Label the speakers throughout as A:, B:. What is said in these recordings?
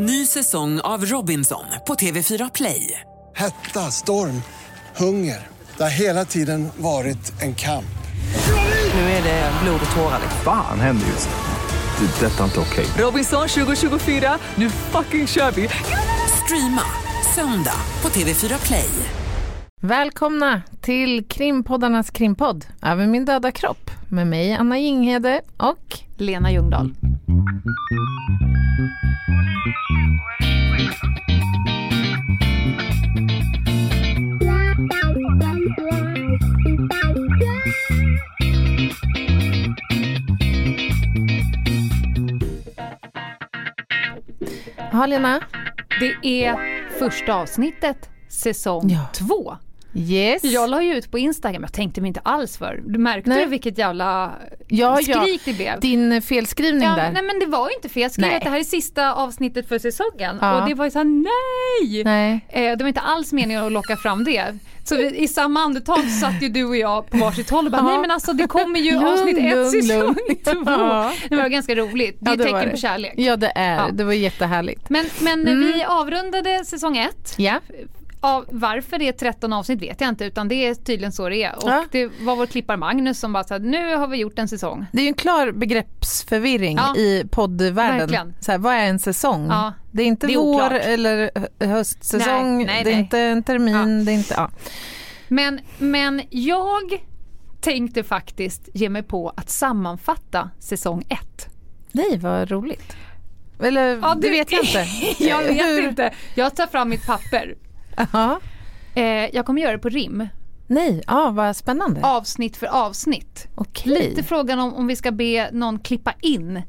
A: Ny säsong av Robinson på TV4 Play.
B: Hetta, storm, hunger. Det har hela tiden varit en kamp.
A: Nu är det blod och tårar.
C: Fan händer just nu. Det. är Detta är inte okej.
A: Robinson 2024, nu fucking kör vi! Streama söndag på TV4 Play.
D: Välkomna till krimpoddarnas krimpodd Över min döda kropp med mig Anna Jinghede och
E: Lena Ljungdahl.
D: Ja, Lena.
E: Det är första avsnittet, säsong
D: Ja.
E: två.
D: Yes.
E: Jag la ju ut på Instagram, jag tänkte mig inte alls för. Du märkte
D: Nej.
E: vilket jävla
D: ja, ja.
E: skrik det blev?
D: Din felskrivning
E: Ja,
D: där.
E: nej men det var ju inte fel. Jag skrev
D: Nej.
E: att det här är sista avsnittet för säsongen
D: Ja.
E: och det var ju såhär nej!
D: Nej.
E: Eh, det var inte alls meningen att locka fram det. Så vi, i samma andetag så satt ju du och jag på varsitt håll och bara nej men alltså det kommer ju avsnitt ett säsong två. Det var ganska roligt. Det är ett tecken på kärlek.
D: Ja, det är det. var jättehärligt.
E: Men, men
D: Mm.
E: vi avrundade säsong ett.
D: Ja.
E: Av varför det är 13 avsnitt vet jag inte utan det är tydligen så det är. Och
D: Ja.
E: det var vår klippare Magnus som bara sa nu har vi gjort en säsong.
D: Det är ju en klar begreppsförvirring
E: Ja.
D: i poddvärlden.
E: Verkligen.
D: Så här, vad är en säsong?
E: Ja.
D: Det är inte
E: Det är
D: vår
E: oklart.
D: eller hö- höstsäsong,
E: Nej, nej,
D: det är
E: nej.
D: inte en termin, det är inte... Ja.
E: Men, men jag tänkte faktiskt ge mig på att sammanfatta säsong ett.
D: Nej, vad roligt. Eller det vet jag inte.
E: jag vet inte. Jag tar fram mitt papper.
D: Jaha.
E: Eh, jag kommer göra det på rim.
D: Nej, ja, vad spännande.
E: Avsnitt för avsnitt.
D: Okej.
E: Lite frågan om, om vi ska be någon klippa in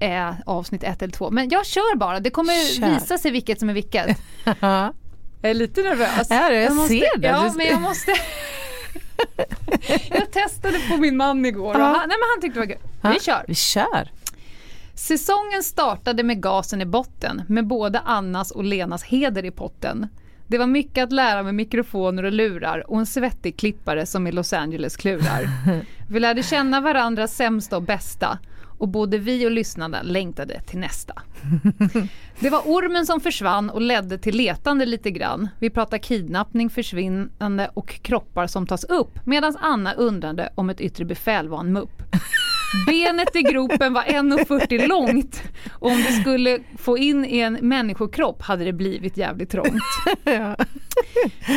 E: eh, avsnitt ett eller två. Men jag kör bara. Det kommer
D: Kör.
E: visa sig vilket som är vilket.
D: Ja.
E: Jag är lite nervös.
D: Ja, jag
E: måste,
D: ser det.
E: Ja,
D: Du-
E: men jag måste... jag testade på min man igår och han, nej, men han tyckte det var kul. Vi kör.
D: Vi kör.
E: Säsongen startade med gasen i botten, med både Annas och Lenas heder i potten. Det var mycket att lära med mikrofoner och lurar och en svettig klippare som i Los Angeles klurar. Vi lärde känna varandras sämsta och bästa och både vi och lyssnarna längtade till nästa. Det var ormen som försvann och ledde till letande lite grann. Vi pratar kidnappning, försvinnande och kroppar som tas upp medan Anna undrade om ett yttre befäl var en mupp. Benet i gropen var 1,40 långt och om det skulle få in i en människokropp hade det blivit jävligt trångt.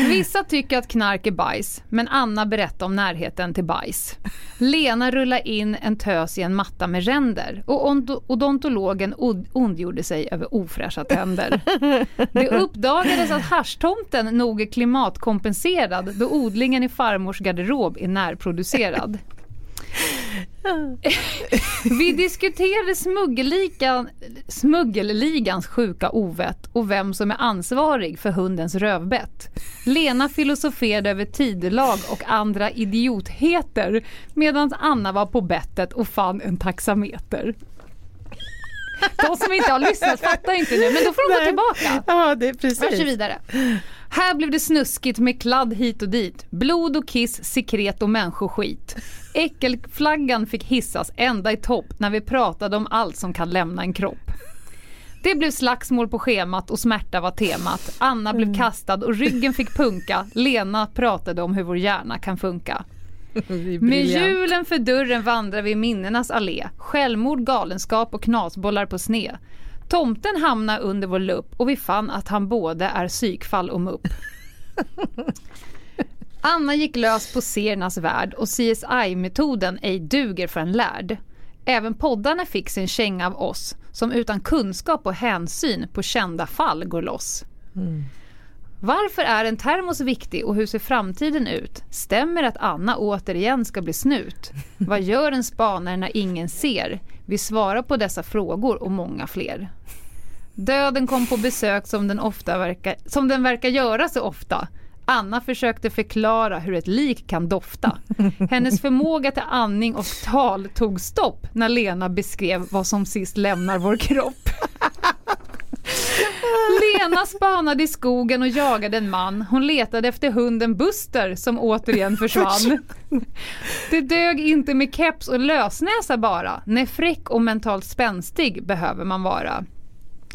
E: Vissa tycker att knark är bajs, men Anna berättar om närheten till bajs. Lena rullar in en tös i en matta med ränder och ont- odontologen od- ondgjorde sig över ofräscha tänder. Det uppdagades att haschtomten nog är klimatkompenserad då odlingen i farmors garderob är närproducerad. Vi diskuterade smuggelligan, smuggelligans sjuka ovett och vem som är ansvarig för hundens rövbett. Lena filosoferade över tidelag och andra idiotheter medan Anna var på bettet och fann en taxameter. De som inte har lyssnat fattar inte nu, men då får de gå
D: Nej.
E: tillbaka.
D: Ja, det är precis.
E: Varsågod vidare. Här blev det snuskigt med kladd hit och dit. Blod och kiss, sekret och människoskit. Äckelflaggan fick hissas ända i topp när vi pratade om allt som kan lämna en kropp. Det blev slagsmål på schemat och smärta var temat. Anna blev kastad och ryggen fick punka. Lena pratade om hur vår hjärna kan funka. Med julen för dörren vandrar vi i minnenas allé. Självmord, galenskap och knasbollar på sne. Tomten hamnar under vår lupp och vi fann att han både är psykfall och mupp. Anna gick lös på seriernas värld och CSI-metoden ej duger för en lärd. Även poddarna fick sin känga av oss som utan kunskap och hänsyn på kända fall går loss. Varför är en termos viktig och hur ser framtiden ut? Stämmer att Anna återigen ska bli snut? Vad gör en spanare när ingen ser? Vi svarar på dessa frågor och många fler. Döden kom på besök som den, ofta verkar, som den verkar göra så ofta. Anna försökte förklara hur ett lik kan dofta. Hennes förmåga till andning och tal tog stopp när Lena beskrev vad som sist lämnar vår kropp. Lena spanade i skogen och jagade en man. Hon letade efter hunden Buster som återigen försvann. Det dög inte med keps och lösnäsa bara. Nej, fräck och mentalt spänstig behöver man vara.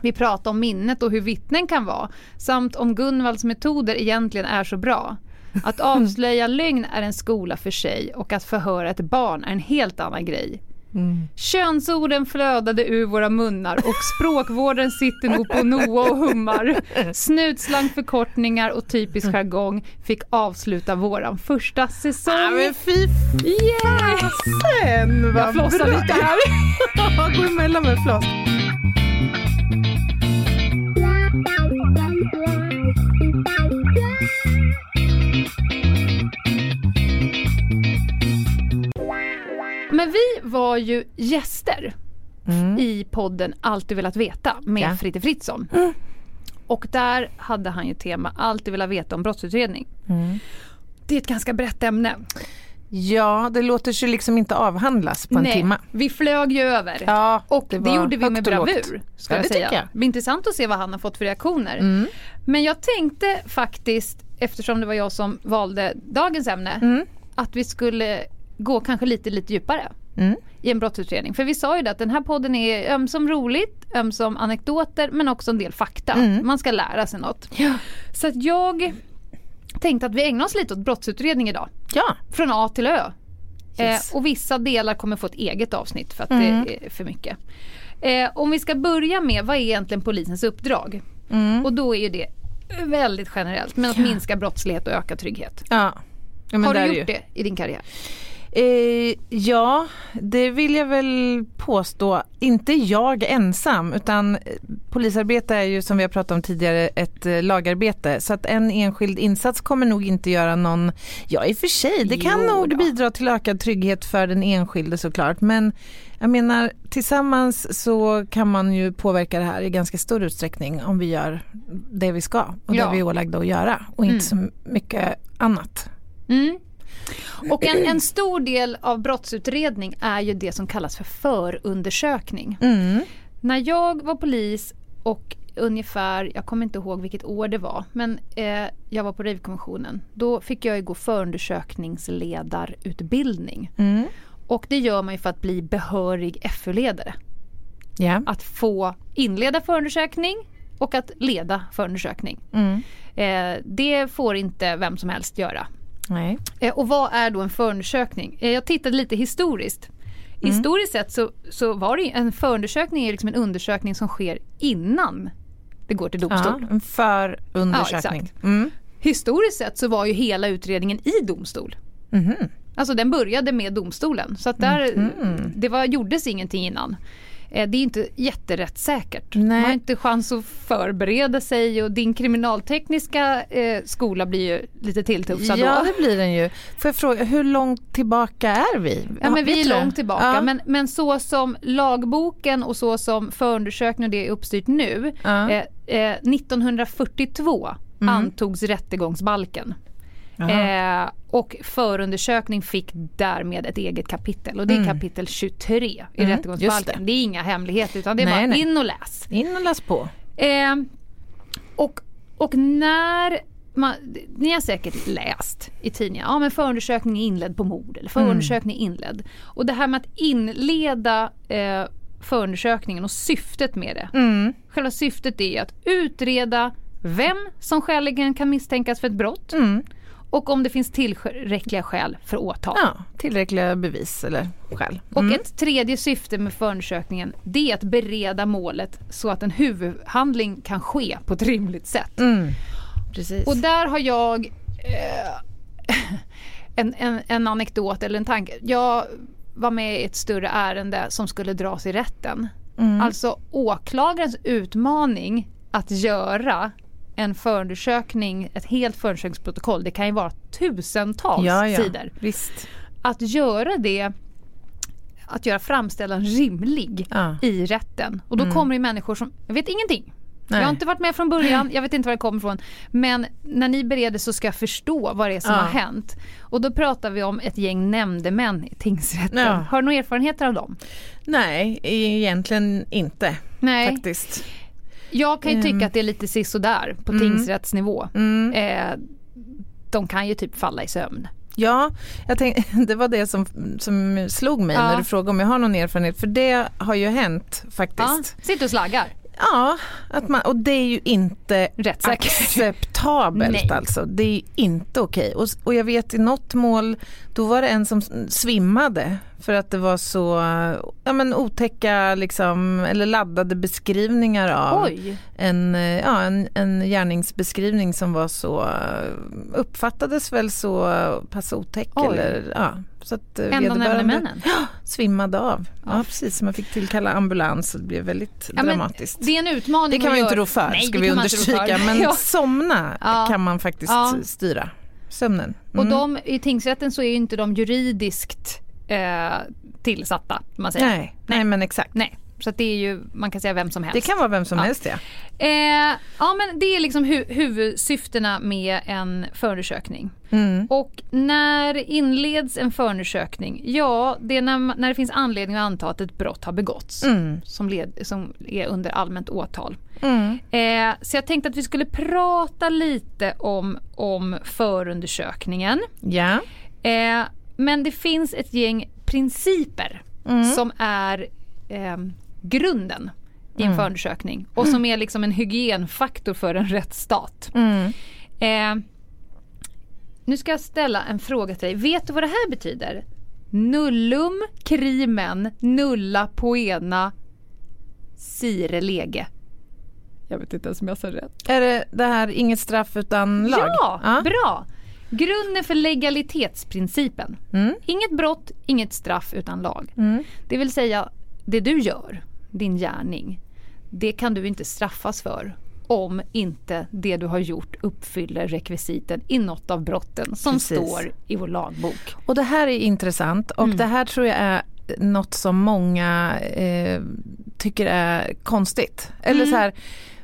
E: Vi pratade om minnet och hur vittnen kan vara samt om Gunvalds metoder egentligen är så bra. Att avslöja lögn är en skola för sig och att förhöra ett barn är en helt annan grej. Könsorden flödade ur våra munnar och språkvården sitter nog på Noa och hummar. Snutslang, förkortningar och typisk jargong fick avsluta våran första säsong.
D: Ja, men fy fasen vad
E: Jag flossar lite här.
D: Gå emellan med floss.
E: Men vi var ju gäster i podden Alltid velat veta med
D: Ja.
E: Fritte Fritzson. Och där hade han ju tema Alltid velat veta om brottsutredning. Det är ett ganska brett ämne.
D: Ja, det låter sig liksom inte avhandlas på en
E: Nej,
D: timme.
E: vi flög ju över.
D: Ja,
E: och det,
D: var
E: gjorde vi med bravur. Ska
D: Ja, det
E: säga.
D: jag.
E: Det blir intressant att se vad han har fått för reaktioner.
D: Mm.
E: Men jag tänkte faktiskt, eftersom det var jag som valde dagens ämne,
D: Mm.
E: att vi skulle gå kanske lite, lite djupare
D: Mm.
E: i en brottsutredning. För vi sa ju det att den här podden är ömsom roligt, ömsom anekdoter men också en del fakta.
D: Mm.
E: Man ska lära sig något. Så att jag tänkte att vi ägnar oss lite åt brottsutredning idag.
D: Ja,
E: Från A till Ö.
D: Yes.
E: Eh, och vissa delar kommer få ett eget avsnitt för att
D: Mm.
E: det är för mycket. Eh, om vi ska börja med vad är egentligen polisens uppdrag?
D: Mm.
E: Och då är ju det väldigt generellt men att minska brottslighet och öka trygghet.
D: ja. ja men
E: Har du gjort
D: ju.
E: det i din karriär?
D: Eh, ja, det vill jag väl påstå. Inte jag ensam utan eh, polisarbete är ju som vi har pratat om tidigare ett eh, lagarbete. Så att en enskild insats kommer nog inte göra någon, ja i och för sig det kan
E: Jo
D: nog
E: då.
D: bidra till ökad trygghet för den enskilde såklart. Men jag menar tillsammans så kan man ju påverka det här i ganska stor utsträckning om vi gör det vi ska och
E: Ja.
D: det vi är ålagda att göra och inte så mycket annat.
E: Mm. Och en, en stor del av brottsutredning är ju det som kallas för förundersökning.
D: Mm.
E: När jag var polis och ungefär, jag kommer inte ihåg vilket år det var, men eh, jag var på Rejvkommissionen. Då fick jag ju gå förundersökningsledarutbildning.
D: Mm.
E: Och det gör man ju för att bli behörig FU-ledare.
D: Ja.
E: Att få inleda förundersökning och att leda förundersökning.
D: Mm.
E: Eh, det får inte vem som helst göra.
D: Nej.
E: Eh, och vad är då en förundersökning? Eh, jag tittade lite historiskt.
D: Mm.
E: Historiskt sett så, så var det en förundersökning är liksom en undersökning som sker innan det går till domstol.
D: Ja, en förundersökning.
E: Ja,
D: mm.
E: Historiskt sett så var ju hela utredningen i domstol.
D: Mhm.
E: Alltså den började med domstolen. Så att där,
D: Mhm.
E: det var, gjordes ingenting innan. Eh, Det är inte jätterättssäkert.
D: Nej.
E: Man har inte chans att förbereda sig och din kriminaltekniska eh, skola blir ju lite tilltufsad
D: Ja,
E: då.
D: det blir den ju. Får jag fråga, hur långt tillbaka är vi?
E: Ja, men vi är långt tillbaka.
D: Ja.
E: Men, men så som lagboken och så som förundersökningen och det är uppstyrt nu.
D: Ja.
E: Eh, eh, 1942 antogs rättegångsbalken. Eh, och förundersökning fick därmed ett eget kapitel och det är kapitel 23 i
D: Mm,
E: rättegångsbalken.
D: det.
E: Det. är inga hemligheter utan det är
D: Nej,
E: bara
D: nej.
E: in och läs.
D: In och läs på.
E: Eh, och, och när man, ni har säkert läst i tidningar, ja men förundersökning är inledd på mord eller förundersökning är inledd. Och det här med att inleda eh, förundersökningen och syftet med det.
D: Mm.
E: Själva syftet är att utreda vem som skäligen kan misstänkas för ett brott
D: Mm.
E: Och om det finns tillräckliga skäl för åtal.
D: Ja, tillräckliga bevis eller skäl.
E: Och ett tredje syfte med förundersökningen det är att bereda målet så att en huvudhandling kan ske på ett rimligt sätt.
D: Mm. Precis.
E: Och där har jag eh, en, en, en anekdot eller en tanke. Jag var med i ett större ärende som skulle dras i rätten.
D: Mm.
E: Alltså åklagarens utmaning att göra en förundersökning, ett helt förundersökningsprotokoll, det kan ju vara tusentals
D: ja, ja.
E: sidor.
D: Visst.
E: Att göra det, att göra framställan rimlig
D: Ja. Mm.
E: i rätten. Och då kommer det människor som, jag vet ingenting.
D: Nej.
E: Jag har inte varit med från början, jag vet inte var det kommer ifrån. Men när ni bereder så ska jag förstå vad det är som
D: Ja.
E: har hänt. Och då pratar vi om ett gäng nämndemän i tingsrätten.
D: Ja.
E: Har du några erfarenheter av dem?
D: Nej, egentligen inte
E: Nej,
D: faktiskt.
E: Jag kan ju tycka
D: Mm.
E: att det är lite sisådär på
D: Mm.
E: tingsrättsnivå.
D: Mm.
E: Eh, de kan ju typ falla i sömn.
D: Ja, jag tänkte, det var det som, som slog mig
E: Ja.
D: när du frågade om jag har någon erfarenhet. För det har ju hänt
E: Ja,
D: faktiskt.
E: sitter och slaggar.
D: Ja, att man, och det är ju inte
E: Rättssäkert.
D: Acceptabelt
E: Nej.
D: alltså. Det är inte okej. Och, och jag vet i något mål, då var det en som svimmade för att det var så ja, men otäcka liksom, eller laddade beskrivningar av
E: Oj.
D: en, eh, ja, en, en gärningsbeskrivning som var så, uppfattades väl så pass otäck.
E: Oj.
D: Eller, ja, så att eh,
E: nämner männen.
D: svimmade av. Ja,
E: Ja.
D: precis, man fick tillkalla ambulans och det blev väldigt
E: Ja,
D: dramatiskt.
E: Det är en utmaning
D: Det kan man ju inte rå för,
E: Nej,
D: ska vi understryka. Men
E: Ja.
D: somna
E: Ja.
D: kan man faktiskt
E: Ja.
D: styra. Sömnen.
E: Och
D: Mm.
E: de, i tingsrätten så är ju inte de juridiskt eh, tillsatta. Man säger.
D: nej, nej, men exakt.
E: Nej. Så det är ju, man kan säga vem som helst.
D: Det kan vara vem som
E: Ja.
D: helst ja.
E: Eh, ja men det är liksom hu- huvudsyftena med en förundersökning.
D: Mm.
E: Och när inleds en förundersökning? Ja, det är när, när det finns anledning att anta att ett brott har begåtts.
D: Mm.
E: Som, led, som är under allmänt åtal.
D: Mm.
E: Eh, så jag tänkte att vi skulle prata lite om, om förundersökningen.
D: Ja.
E: Eh, men det finns ett gäng principer
D: Mm.
E: som är eh, grunden i en
D: Mm.
E: förundersökning och som är liksom en hygienfaktor för en rättsstat.
D: Mm.
E: Eh, nu ska jag ställa en fråga till dig. Vet du vad det här betyder? Nullum crimen nulla poena sire lege. Jag vet inte ens om jag sa rätt.
D: Är det det här inget straff utan lag?
E: Ja, bra! Grunden för legalitetsprincipen.
D: Mm.
E: Inget brott, inget straff utan lag.
D: Mm.
E: Det vill säga, det du gör, din gärning, det kan du inte straffas för om inte det du har gjort uppfyller rekvisiten i något av brotten som
D: Precis.
E: står i vår lagbok.
D: Och det här är intressant och
E: Mm.
D: det här tror jag är något som många eh, tycker är konstigt. Eller
E: Mm.
D: så här,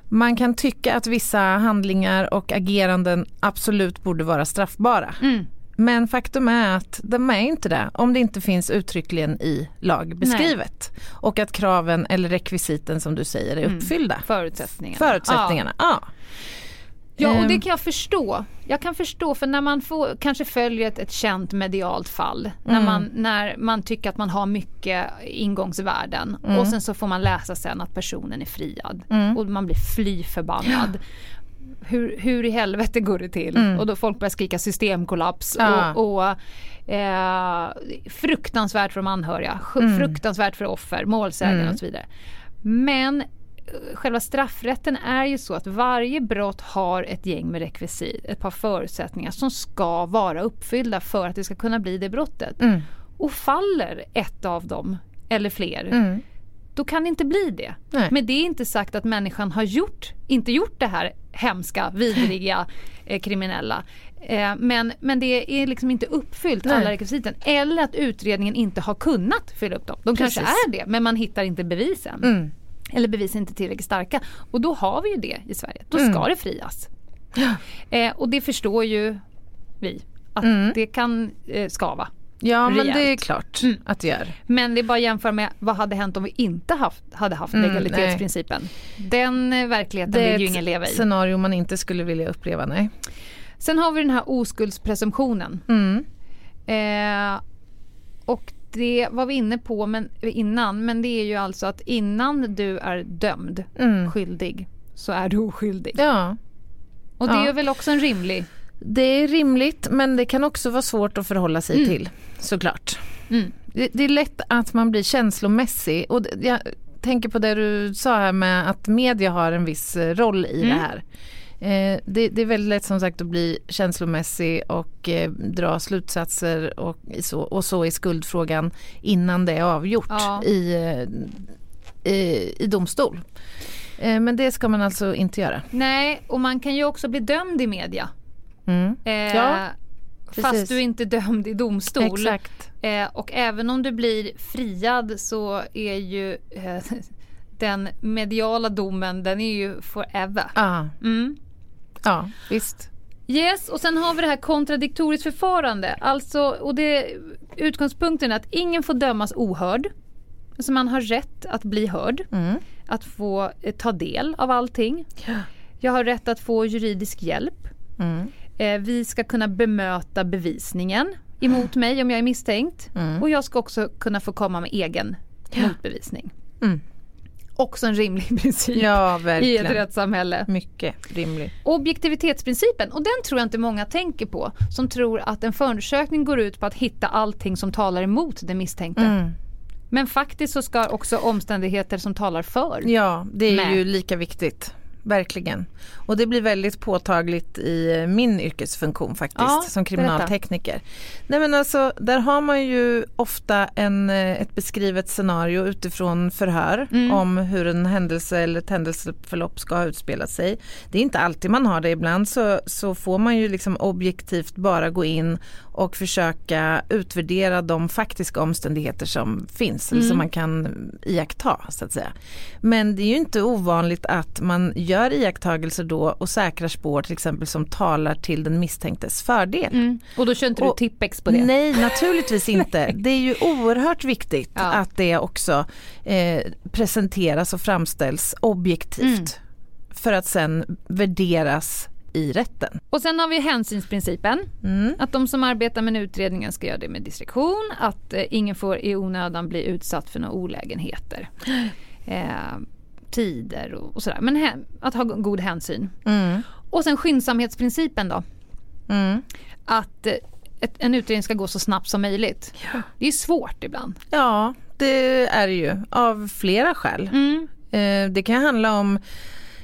D: man kan tycka att vissa handlingar och ageranden absolut borde vara straffbara.
E: Mm.
D: Men faktum är att de är inte det om det inte finns uttryckligen i lag beskrivet. Och att kraven eller rekvisiten som du säger är uppfyllda.
E: Förutsättningarna.
D: Förutsättningarna, ja.
E: Ja, och
D: Ehm.
E: det kan jag förstå. Jag kan förstå för när man får, kanske följer ett, ett känt medialt fall. När,
D: Mm.
E: man, när man tycker att man har mycket ingångsvärden
D: Mm.
E: och sen så får man läsa sen att personen är friad.
D: Mm.
E: Och man blir fly förbannad. Hur, hur i helvete går det till?
D: Mm.
E: Och då folk börjar skrika systemkollaps.
D: Ja.
E: Och, och, eh, fruktansvärt för de anhöriga,
D: Mm.
E: fruktansvärt för offer, målsägare
D: Mm.
E: och så vidare. Men själva straffrätten är ju så att varje brott har ett gäng med rekvisit, ett par förutsättningar som ska vara uppfyllda för att det ska kunna bli det brottet.
D: Mm.
E: Och faller ett av dem, eller fler,
D: Mm.
E: då kan det inte bli det.
D: Nej.
E: Men det är inte sagt att människan har gjort, inte gjort det här hemska, vidriga, eh, kriminella. Eh, men, men det är liksom inte uppfyllt
D: Nej.
E: alla rekvisiten. Eller att utredningen inte har kunnat fylla upp dem. De kanske
D: Precis.
E: är det, men man hittar inte bevisen.
D: Mm.
E: Eller bevisen inte tillräckligt starka. Och då har vi ju det i Sverige. Då
D: Mm.
E: ska det frias. Eh, och det förstår ju vi. Att
D: Mm.
E: det kan eh, skava.
D: Ja men det är
E: Rejält.
D: klart
E: Mm.
D: att det gör.
E: Men det är bara att jämföra med vad hade hänt om vi inte haft, hade haft
D: Mm,
E: legalitetsprincipen. Den eh, verkligheten
D: Det är
E: vill ju
D: ett
E: ingen leva i.
D: scenario man inte skulle vilja uppleva, nej.
E: Sen har vi den här oskuldspresumtionen.
D: Mm.
E: Eh, och det var vi inne på men, innan, men det är ju alltså att innan du är dömd
D: Mm.
E: skyldig så är du oskyldig.
D: Ja,
E: Och det
D: Ja.
E: är väl också en rimlig...
D: det är rimligt men det kan också vara svårt att förhålla sig
E: Mm.
D: till, såklart.
E: Mm.
D: Det, det är lätt att man blir känslomässig och det, jag tänker på det du sa här med att media har en viss eh, roll i
E: Mm.
D: det här. Eh, det, det är väldigt lätt som sagt att bli känslomässig och eh, dra slutsatser och så, och så i skuldfrågan innan det är avgjort
E: Ja.
D: i, eh, i, i domstol. Eh, men det ska man alltså inte göra.
E: Nej, och man kan ju också bli dömd i media.
D: Mm.
E: Eh,
D: Ja,
E: fast
D: precis.
E: du är inte dömd i domstol.
D: Exakt.
E: Eh, och även om du blir friad så är ju eh, den mediala domen den är ju forever.
D: Ja,
E: Mm.
D: ja visst.
E: Yes, och sen har vi det här kontradiktoriskt förfarande. Alltså, och det, utgångspunkten är att ingen får dömas ohörd. Alltså man har rätt att bli hörd,
D: Mm.
E: att få eh, ta del av allting.
D: Ja.
E: Jag har rätt att få juridisk hjälp.
D: Mm.
E: Eh, vi ska kunna bemöta bevisningen emot mig om jag är misstänkt.
D: Mm.
E: Och jag ska också kunna få komma med egen
D: Ja.
E: motbevisning.
D: Mm.
E: Också en rimlig princip
D: Ja,
E: i ett rättssamhälle.
D: Mycket rimlig.
E: Objektivitetsprincipen, och den tror jag inte många tänker på, som tror att en förundersökning går ut på att hitta allting som talar emot den misstänkte.
D: Mm.
E: Men faktiskt så ska också omständigheter som talar för.
D: Ja, det är
E: med.
D: ju lika viktigt. Verkligen. Och det blir väldigt påtagligt i min yrkesfunktion faktiskt
E: Ja,
D: som kriminaltekniker. Nej men alltså där har man ju ofta en, eh, ett beskrivet scenario utifrån förhör
E: Mm.
D: om hur en händelse eller ett händelseförlopp ska ha utspelat sig. Det är inte alltid man har det, ibland så, så får man ju liksom objektivt bara gå in och försöka utvärdera de faktiska omständigheter som finns eller som
E: Mm.
D: man kan iaktta så att säga. Men det är ju inte ovanligt att man gör iakttagelser då och säkrar spår till exempel som talar till den misstänktes fördel.
E: Mm. Och då kör inte du
D: Och-
E: tippex på det?
D: Nej, naturligtvis inte. Det är ju oerhört viktigt
E: Ja.
D: att det också eh, presenteras och framställs objektivt
E: Mm.
D: för att sen värderas i rätten.
E: Och sen har vi hänsynsprincipen.
D: Mm.
E: Att de som arbetar med en utredningen ska göra det med diskretion. Att eh, ingen får i onödan bli utsatt för några olägenheter. Eh, tider och, och sådär. Men hä- att ha god hänsyn.
D: Mm.
E: Och sen skyndsamhetsprincipen då.
D: Mm.
E: Att eh, ett, en utredning ska gå så snabbt som möjligt. Det är svårt ibland.
D: Ja, det är det ju av flera skäl.
E: Mm.
D: Eh, det kan handla om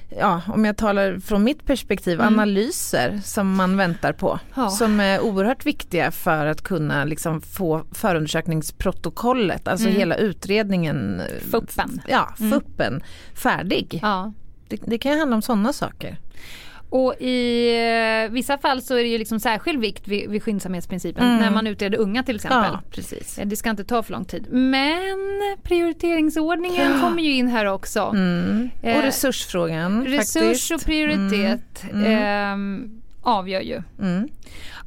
D: Ja, om jag talar från mitt perspektiv, analyser som man väntar på.
E: Mm. Ja.
D: Som är oerhört viktiga för att kunna liksom få förundersökningsprotokollet, alltså
E: Mm.
D: hela utredningen.
E: Fuppen.
D: Ja, fuppen, färdig.
E: Ja.
D: Det, det kan ju handla om sådana saker.
E: Och i eh, vissa fall så är det ju liksom särskild vikt vid, vid skyndsamhetsprincipen.
D: Mm.
E: När man utreder unga till exempel.
D: Ja, precis.
E: Eh, Det ska inte ta för lång tid. Men prioriteringsordningen kommer ju in här också.
D: Mm.
E: Eh,
D: Och resursfrågan
E: Resurs
D: faktiskt.
E: och prioritet ehm, avgör ju.
D: Mm.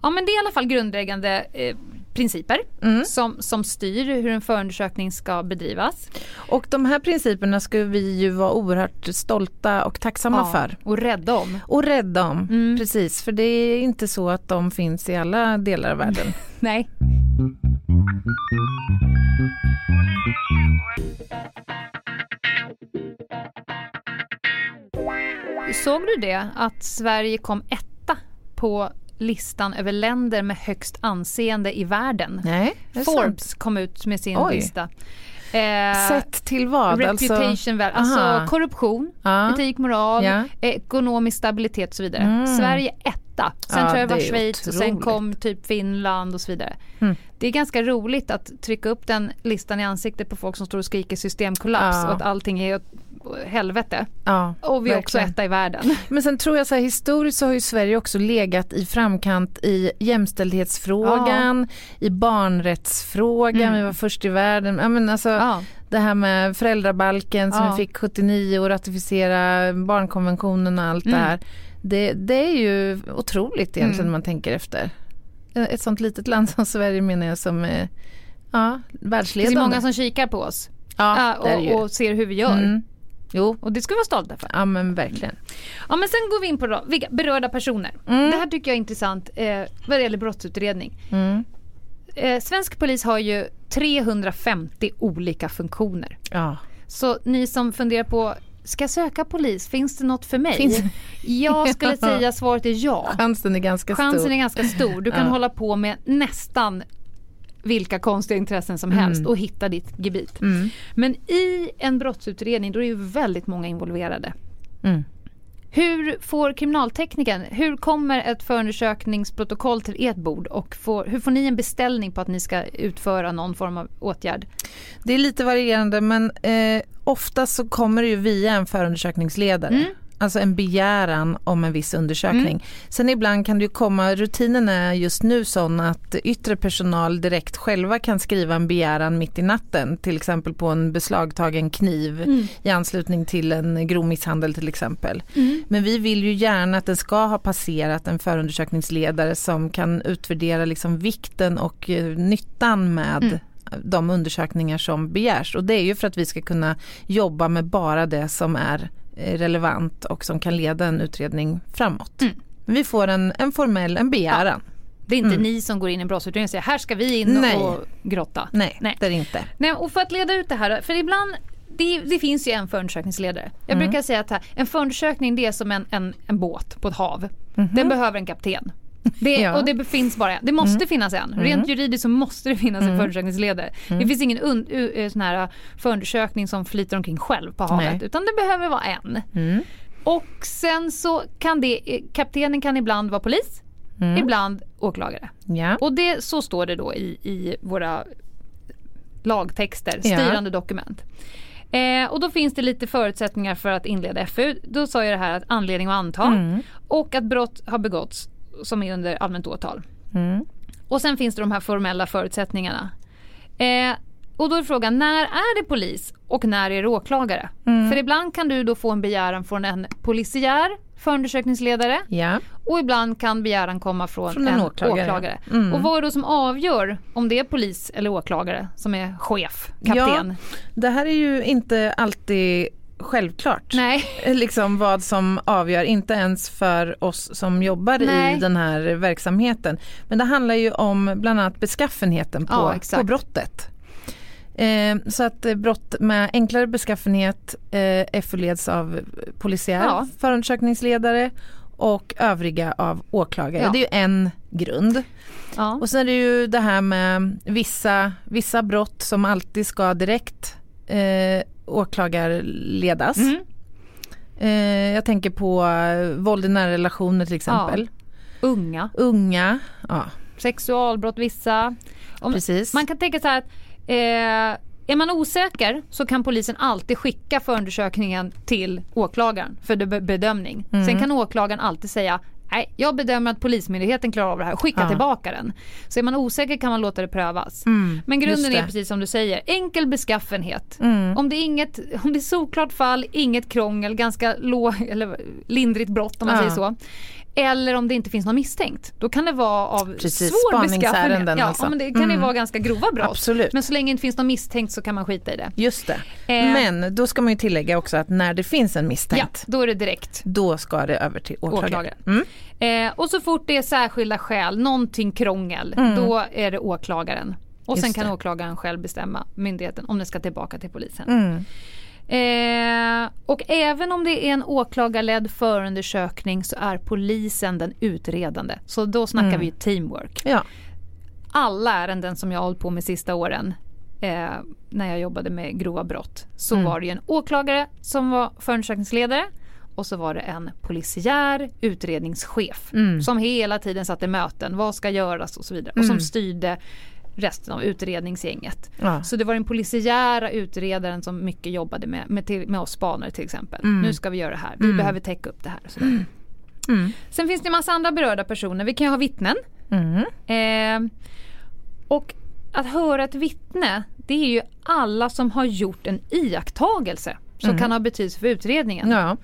E: Ja men det är i alla fall grundläggande eh, principer
D: Mm.
E: som, som styr hur en förundersökning ska bedrivas.
D: Och de här principerna ska vi ju vara oerhört stolta och tacksamma för.
E: Och rädda om.
D: Och rädda om,
E: Mm.
D: precis. För det är inte så att de finns i alla delar av världen.
E: Nej. Såg du det att Sverige kom etta på listan över länder med högst anseende i världen?
D: Nej, är sant.
E: Forbes kom ut med sin
D: Oj.
E: lista. Eh,
D: Sett till vad?
E: Reputation
D: alltså,
E: value, alltså
D: Aha.
E: korruption,
D: Ja.
E: etik, moral,
D: Ja.
E: ekonomisk stabilitet och så vidare.
D: Mm.
E: Sverige etta. Sen
D: Ja,
E: tror jag det var Schweiz och sen
D: otroligt.
E: kom typ Finland och så vidare.
D: Mm.
E: Det är ganska roligt att trycka upp den listan i ansiktet på folk som står och skriker systemkollaps
D: Ja.
E: och att allting är helvete.
D: Ja,
E: Och vi är också etta i världen.
D: Men sen tror jag så här historiskt så har ju Sverige också legat i framkant i jämställdhetsfrågan, i barnrättsfrågan,
E: Mm.
D: vi var först i världen. Ja, men alltså,
E: Ja.
D: Det här med föräldrabalken som
E: Ja.
D: vi fick 79 och ratificera barnkonventionen och allt
E: Mm.
D: det här. Det, det är ju otroligt egentligen
E: Mm.
D: när man tänker efter. Ett sånt litet land som Sverige menar jag som är ja,
E: Det är
D: världsledande.
E: många som kikar på oss
D: ja,
E: Ja, och, och ser hur vi gör.
D: Mm. Jo,
E: Och det ska vi vara stolta för.
D: ja men verkligen.
E: Ja men sen går vi in på då, vilka berörda personer.
D: Mm.
E: Det här tycker jag är intressant eh, vad det gäller brottsutredning.
D: Mm.
E: Eh, svensk polis har ju 350 olika funktioner.
D: Ja.
E: Så ni som funderar på, ska jag söka polis, finns det något för mig?
D: Finns-
E: Jag skulle säga svaret är ja.
D: Chansen är ganska
E: Chansen
D: stor.
E: är ganska stor. Du kan
D: Ja.
E: hålla på med nästan vilka konstiga intressen som helst och hitta ditt gebit.
D: Mm.
E: Men i en brottsutredning då är ju väldigt många involverade.
D: Mm.
E: Hur får kriminalteknikern, hur kommer ett förundersökningsprotokoll till ert bord och får, hur får ni en beställning på att ni ska utföra någon form av åtgärd?
D: Det är lite varierande men eh, ofta så kommer det ju via en förundersökningsledare.
E: Mm.
D: Alltså en begäran om en viss undersökning. Sen ibland kan det ju komma, rutinen är just nu sån att yttre personal direkt själva kan skriva en begäran mitt i natten. Till exempel på en beslagtagen kniv
E: Mm.
D: i anslutning till en grov misshandel till exempel.
E: Mm.
D: Men vi vill ju gärna att den ska ha passerat en förundersökningsledare som kan utvärdera liksom vikten och eh, nyttan med
E: Mm.
D: de undersökningar som begärs. Och det är ju för att vi ska kunna jobba med bara det som är relevant och som kan leda en utredning framåt.
E: Mm.
D: Vi får en, en formell, en begäran.
E: Det är inte
D: Mm.
E: ni som går in i en brottsutredning och säger här ska vi in
D: Nej.
E: och grotta.
D: Nej,
E: Nej.
D: det är det inte.
E: Nej, och för att leda ut det här, för ibland det, det finns ju en förundersökningsledare. Jag brukar säga att här, en förundersökning det är som en, en, en båt på ett hav. Den behöver en kapten. Det,
D: Ja.
E: Och det finns bara en. Det måste finnas en. Rent juridiskt så måste det finnas en förundersökningsledare. Det finns ingen un, u, eh, sån här förundersökning som flyter omkring själv på havet.
D: Nej.
E: Utan det behöver vara en. Och sen så kan det, eh, kaptenen kan ibland vara polis. Ibland åklagare.
D: Ja.
E: Och det, så står det då i, i våra lagtexter,
D: Ja.
E: styrande dokument. Eh, och då finns det lite förutsättningar för att inleda FU. Då sa jag det här att anledning att anta
D: Mm.
E: och att brott har begåtts som är under allmänt åtal.
D: Mm.
E: Och sen finns det de här formella förutsättningarna. Eh, och då är frågan, när är det polis och när är det åklagare?
D: Mm.
E: För ibland kan du då få en begäran från en polisiär förundersökningsledare
D: ja.
E: och ibland kan begäran komma från,
D: Från en
E: en,
D: åklagare.
E: åklagare.
D: Mm.
E: Och vad är det som avgör om det är polis eller åklagare som är chef, kapten?
D: Det här är ju inte alltid självklart.
E: Nej.
D: Liksom vad som avgör, inte ens för oss som jobbar
E: Nej.
D: i den här verksamheten. Men det handlar ju om bland annat beskaffenheten på,
E: Ja,
D: på brottet. Eh, så att eh, brott med enklare beskaffenhet eh, efterleds av polisiär
E: Ja.
D: förundersökningsledare och övriga av åklagare.
E: Ja.
D: Det är ju en grund.
E: Ja.
D: Och sen är det ju det här med vissa, vissa brott som alltid ska direkt eh, åklagarledas.
E: Mm.
D: Eh, jag tänker på eh, våld i nära relationer till exempel.
E: Unga,
D: Unga, ja
E: sexualbrott vissa. Om,
D: precis.
E: man kan tänka så här att eh, är man osäker så kan polisen alltid skicka förundersökningen till åklagaren för be- bedömning.
D: Mm.
E: Sen kan åklagaren alltid säga Nej, jag bedömer att Polismyndigheten klarar av det här skicka
D: Ja.
E: tillbaka den. Så är man osäker kan man låta det prövas.
D: Mm,
E: Men grunden är precis som du säger, enkel beskaffenhet.
D: Mm.
E: Om, det är inget, om det är solklart fall, inget krångel, ganska låg, eller lindrigt brott om man
D: Ja.
E: säger så. Eller om det inte finns någon misstänkt. Då kan det vara av
D: Precis,
E: svår beskaffenhet. Ja,
D: alltså.
E: ja, men det kan
D: Mm.
E: vara ganska grova brott.
D: Absolut.
E: Men så länge det inte finns någon misstänkt så kan man skita i det.
D: Just det.
E: Eh.
D: Men då ska man ju tillägga också att när det finns en
E: Ja,
D: misstänkt
E: då är det direkt.
D: då ska det över till åklagare.
E: Åklagare.
D: Mm.
E: Eh, och så fort det är särskilda skäl, någonting krångel, då är det åklagaren. Och
D: Mm. Just
E: sen kan
D: det.
E: åklagaren själv bestämma myndigheten om den ska tillbaka till polisen.
D: Mm.
E: Eh, och även om det är en åklagarledd förundersökning så är polisen den utredande. Så då snackar
D: Mm.
E: vi teamwork.
D: Ja.
E: Alla ärenden som jag har hållit på med sista åren eh, när jag jobbade med grova brott så
D: Mm.
E: var det en åklagare som var förundersökningsledare och så var det en polisiär utredningschef
D: Mm.
E: som hela tiden satt i möten, vad ska göras och så vidare och som styrde resten av utredningsgänget.
D: Ja.
E: Så det var den polisiära utredaren som mycket jobbade med, med, till, med oss spanare till exempel.
D: Mm.
E: Nu ska vi göra det här, vi behöver täcka upp det här. Vidare.
D: Mm.
E: Sen finns det en massa andra berörda personer. Vi kan ju ha vittnen.
D: Mm.
E: Eh, och att höra ett vittne, det är ju alla som har gjort en iakttagelse som kan ha betydelse för utredningen.
D: Mm. Ja.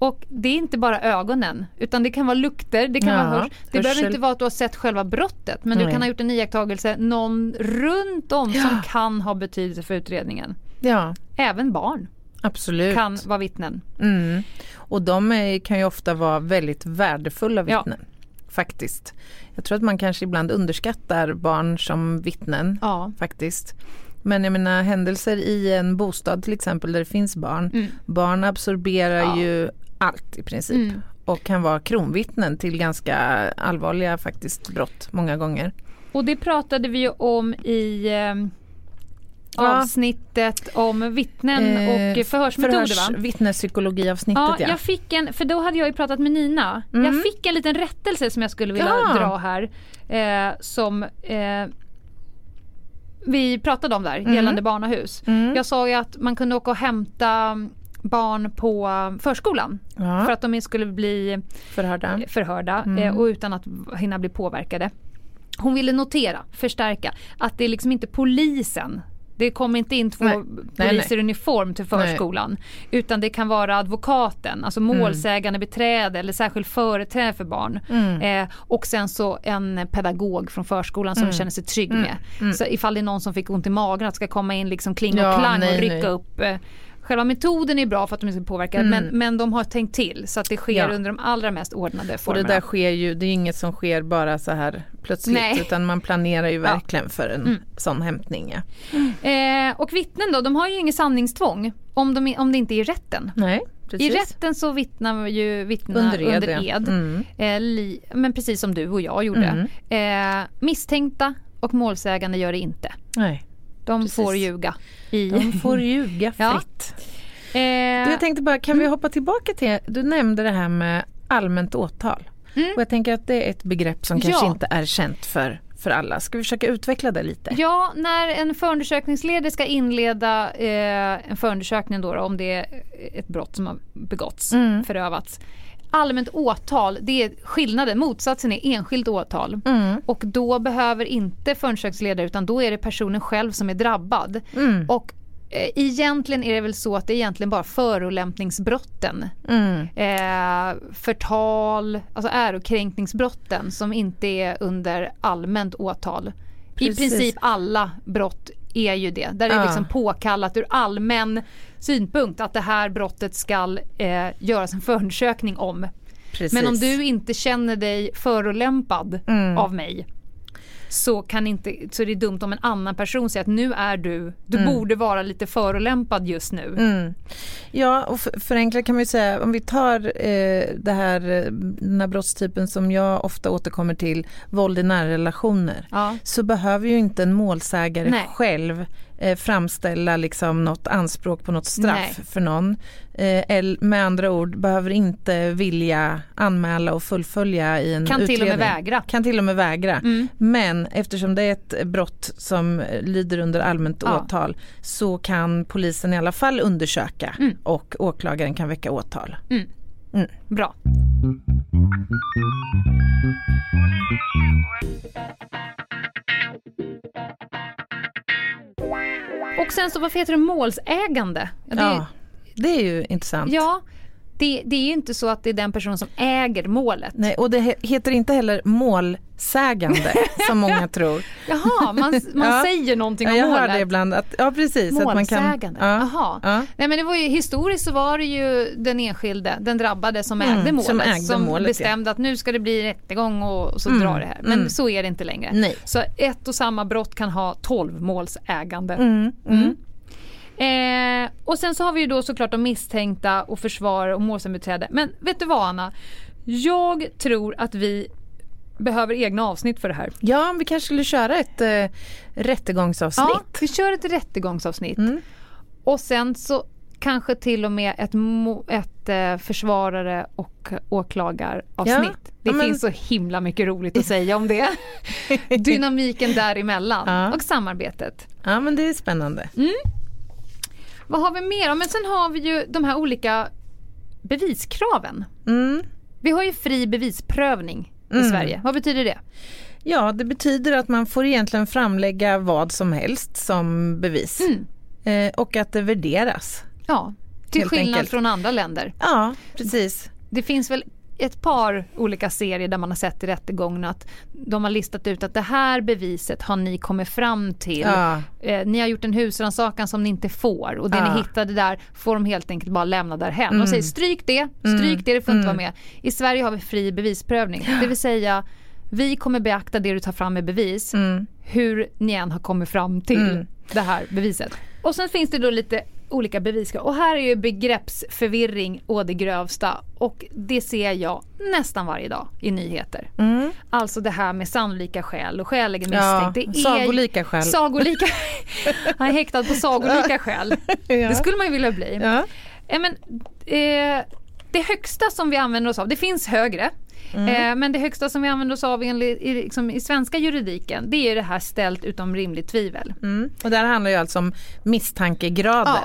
E: Och det är inte bara ögonen, utan det kan vara lukter, det kan
D: Ja,
E: vara hörs. Det behöver
D: hörsel.
E: inte vara att du har sett själva brottet, men
D: Nej.
E: du kan ha gjort en iakttagelse någon runt om som kan ha betydelse för utredningen.
D: ja,
E: Även barn
D: absolut.
E: kan vara vittnen.
D: Mm. Och de är, kan ju ofta vara väldigt värdefulla
E: Ja.
D: vittnen. Faktiskt. Jag tror att man kanske ibland underskattar barn som vittnen.
E: Ja.
D: Faktiskt. Men jag menar händelser i en bostad till exempel där det finns barn.
E: Mm.
D: Barn absorberar
E: Ja.
D: ju allt i princip.
E: Mm.
D: Och kan vara kronvittnen till ganska allvarliga faktiskt brott många gånger.
E: Och det pratade vi ju om i eh,
D: Ja.
E: avsnittet om vittnen
D: Eh,
E: och förhörsmetoder va?
D: Vittnespsykologiavsnittet
E: Ja,
D: ja.
E: jag fick en, för då hade jag ju pratat med Nina. Jag fick en liten rättelse som jag skulle vilja
D: Ja.
E: dra här. Eh, som eh, vi pratade om där gällande barnahus. Jag sa ju att man kunde åka och hämta barn på förskolan
D: Ja.
E: för att de skulle bli
D: Förhörda.
E: förhörda eh, och utan att hinna bli påverkade. Hon ville notera, förstärka, att det är liksom inte polisen det kommer inte in två
D: Nej. Nej,
E: poliser
D: nej.
E: i uniform till förskolan. Utan det kan vara advokaten, alltså
D: Mm.
E: målsägande beträde eller särskild företrädare för barn.
D: Mm.
E: Eh, och sen så en pedagog från förskolan som känner sig trygg med. Så ifall det är någon som fick ont i magen att ska komma in liksom kling och
D: Ja,
E: klang
D: nej,
E: och rycka
D: nej.
E: upp eh, Själva metoden är bra för att de inte ska påverka men, men de har tänkt till så att det sker
D: Mm. Ja.
E: under de allra mest ordnade
D: Och det
E: formerna.
D: där sker ju, det är inget som sker bara så här plötsligt
E: Nej. Mm.
D: utan man planerar ju verkligen för en sån hämtning. Ja.
E: eh, och vittnen då, de har ju inget sanningstvång om, de, om det inte är i rätten.
D: Nej, precis.
E: I rätten så vittnar ju vittnena
D: Under
E: under
D: ed,
E: ed.
D: ja. Mm.
E: Eh, li, men precis som du och jag gjorde. Eh, misstänkta och målsägande gör det inte.
D: Nej.
E: De
D: Precis.
E: får ljuga. I,
D: De får ljuga
E: Ja.
D: fritt.
E: eh,
D: Du, jag tänkte bara, kan vi hoppa tillbaka till, du nämnde det här med allmänt åtal. Och jag tänker att det är ett begrepp som kanske
E: Ja.
D: inte är känt för, för alla. Ska vi försöka utveckla det lite?
E: Ja, när en förundersökningsledare ska inleda eh, en förundersökning då, då, om det är ett brott som har begåtts,
D: Mm.
E: förövats. Allmänt åtal, det är skillnaden, motsatsen är enskilt åtal.
D: Mm.
E: Och då behöver inte förundersökningsledare utan då är det personen själv som är drabbad.
D: Mm.
E: Och eh, egentligen är det väl så att det är egentligen bara förolämpningsbrotten.
D: Mm.
E: Eh, förtal, alltså ärokränkningsbrotten som inte är under allmänt åtal.
D: Precis.
E: I princip alla brott är ju det. Där är det
D: Ja.
E: liksom påkallat ur allmän synpunkt att det här brottet ska eh, göras en förundersökning om.
D: Precis.
E: Men om du inte känner dig förolämpad
D: Mm.
E: av mig så, kan inte, så är det dumt om en annan person säger att nu är du, du borde vara lite förolämpad just nu.
D: Mm. Ja, och för, förenklat kan man ju säga, om vi tar eh, det här, eh, den här brottstypen som jag ofta återkommer till, våld i nära relationer,
E: Ja.
D: så behöver ju inte en målsägare
E: Nej.
D: själv eh, framställa liksom något anspråk på något straff
E: Nej.
D: för någon. Eh, med andra ord, behöver inte vilja anmäla och fullfölja i en
E: Kan till och med
D: utredning.
E: vägra.
D: Kan till och med vägra.
E: Mm.
D: Men eftersom det är ett brott som lyder under allmänt
E: Ja.
D: åtal så kan polisen i alla fall undersöka
E: Mm.
D: och åklagaren kan väcka åtal.
E: Bra. Och sen så varför heter det målsägande? Ja, det,
D: Ja, det är ju intressant.
E: ja det, det är ju inte så att det är den personen som äger målet.
D: Nej, och det he- heter inte heller målsägande som många tror.
E: Jaha, man, man
D: Ja.
E: säger någonting
D: Ja,
E: om
D: jag hör
E: målet.
D: det ibland. Att, ja, precis. Att man kan,
E: Målsägande.
D: ja,
E: Jaha.
D: ja.
E: Nej, men det var ju, historiskt så var det ju den enskilde, den drabbade som
D: Mm,
E: ägde målet.
D: som ägde målet,
E: bestämde att nu ska det bli rättegång och så
D: Mm,
E: drar det här. Men
D: mm.
E: så är det inte längre.
D: Nej.
E: Så ett och samma brott kan ha 12 målsägande.
D: Mm, mm.
E: Eh, och sen så har vi ju då såklart de misstänkta och försvarare och målsägandebiträde. Men vet du vad Anna? Jag tror att vi behöver egna avsnitt för det här.
D: ja, vi kanske skulle köra ett äh, rättegångsavsnitt.
E: Ja, vi kör ett rättegångsavsnitt.
D: Mm.
E: Och sen så kanske till och med ett, ett eh, försvarare och åklagaravsnitt.
D: Ja,
E: Det
D: ja, men-
E: finns så himla mycket roligt att säga om det. Dynamiken däremellan
D: Ja.
E: och samarbetet.
D: Ja, men det är spännande.
E: Vad har vi mer? Men sen har vi ju de här olika beviskraven.
D: Mm.
E: Vi har ju fri bevisprövning i
D: Mm.
E: Sverige. Vad betyder det?
D: Ja, det betyder att man får egentligen framlägga vad som helst som bevis.
E: Mm.
D: Eh, och att det värderas.
E: Ja, till skillnad
D: enkelt.
E: från andra länder.
D: Ja, precis.
E: Det finns väl ett par olika serier där man har sett i rättegången att de har listat ut att det här beviset har ni kommit fram till.
D: Ja.
E: Eh, ni har gjort en husrannsakan som ni inte får och det
D: Ja.
E: ni hittade där får de helt enkelt bara lämna därhen.
D: Mm.
E: De säger stryk det, stryk det, det får inte vara med. I Sverige har vi fri bevisprövning. Det vill säga vi kommer beakta det du tar fram med bevis
D: Mm.
E: hur ni än har kommit fram till
D: Mm.
E: det här beviset. Och sen finns det då lite olika beviskrav. Och här är ju begreppsförvirring å det grövsta. Och det ser jag nästan varje dag i nyheter.
D: Mm.
E: Alltså det här med sannolika skäl och skäligen
D: Ja,
E: misstänkt. Det är
D: sagolika skäl.
E: Sagolika. Han är häktad på sagolika skäl.
D: Ja.
E: Det skulle man ju vilja bli.
D: Ja.
E: Eh, men, eh, det högsta som vi använder oss av, det finns högre.
D: Mm.
E: Eh, men det högsta som vi använder oss av enligt, i, liksom, i svenska juridiken det är det här ställt utom rimligt tvivel.
D: Mm. Och där handlar ju alltså om misstankegrader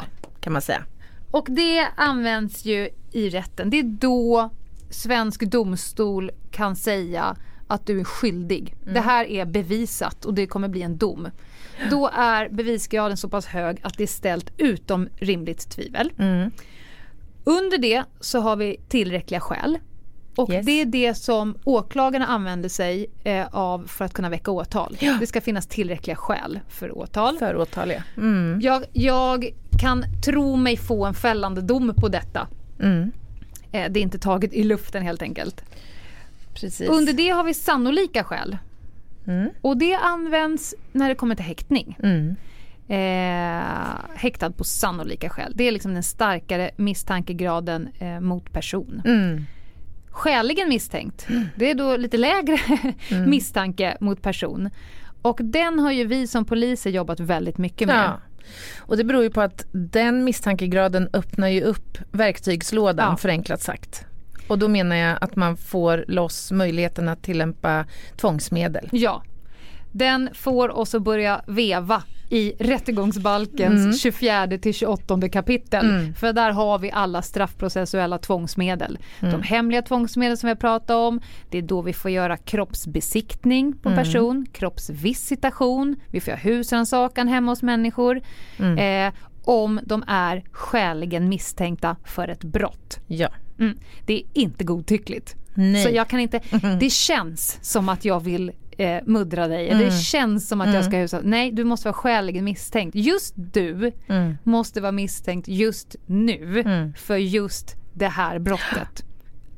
D: kan man säga.
E: Och det används ju i rätten. Det är då svensk domstol kan säga att du är skyldig. Det här är bevisat och det kommer bli en dom. Då är bevisgraden så pass hög att det är ställt utom rimligt tvivel.
D: Mm.
E: Under det så har vi tillräckliga skäl. Och
D: Yes.
E: det är det som åklagarna använder sig eh, av för att kunna väcka åtal.
D: Ja.
E: Det ska finnas tillräckliga skäl för åtal.
D: För åtal ja. Mm.
E: Jag, jag kan tro mig få en fällande dom på detta.
D: Mm.
E: Eh, det är inte taget i luften helt enkelt.
D: Precis.
E: Under det har vi sannolika skäl.
D: Mm.
E: Och det används när det kommer till häktning.
D: Mm.
E: Eh, häktad på sannolika skäl. Det är liksom den starkare misstankegraden eh, mot person.
D: Mm.
E: Skäligen misstänkt, det är då lite lägre
D: Mm.
E: misstanke mot person. Och den har ju vi som poliser jobbat väldigt mycket med.
D: Ja. Och det beror ju på att den misstankegraden öppnar ju upp verktygslådan
E: Ja.
D: förenklat sagt. Och då menar jag att man får loss möjligheten att tillämpa tvångsmedel.
E: Ja. Den får oss att börja veva i rättegångsbalkens 24 till 28 kapitel. För där har vi alla straffprocessuella tvångsmedel. De hemliga tvångsmedel som vi pratat om. Det är då vi får göra kroppsbesiktning på en person, kroppsvisitation, vi får göra husrannsakan hemma hos människor. Eh, om de är skäligen misstänkta för ett brott.
D: Ja.
E: Mm. Det är inte godtyckligt.
D: Nej.
E: Så jag kan inte, det känns som att jag vill eh, muddra dig.
D: Mm.
E: Det känns som att jag ska husa. Nej, du måste vara skäligen misstänkt. Just du
D: Mm.
E: måste vara misstänkt just nu för just det här brottet.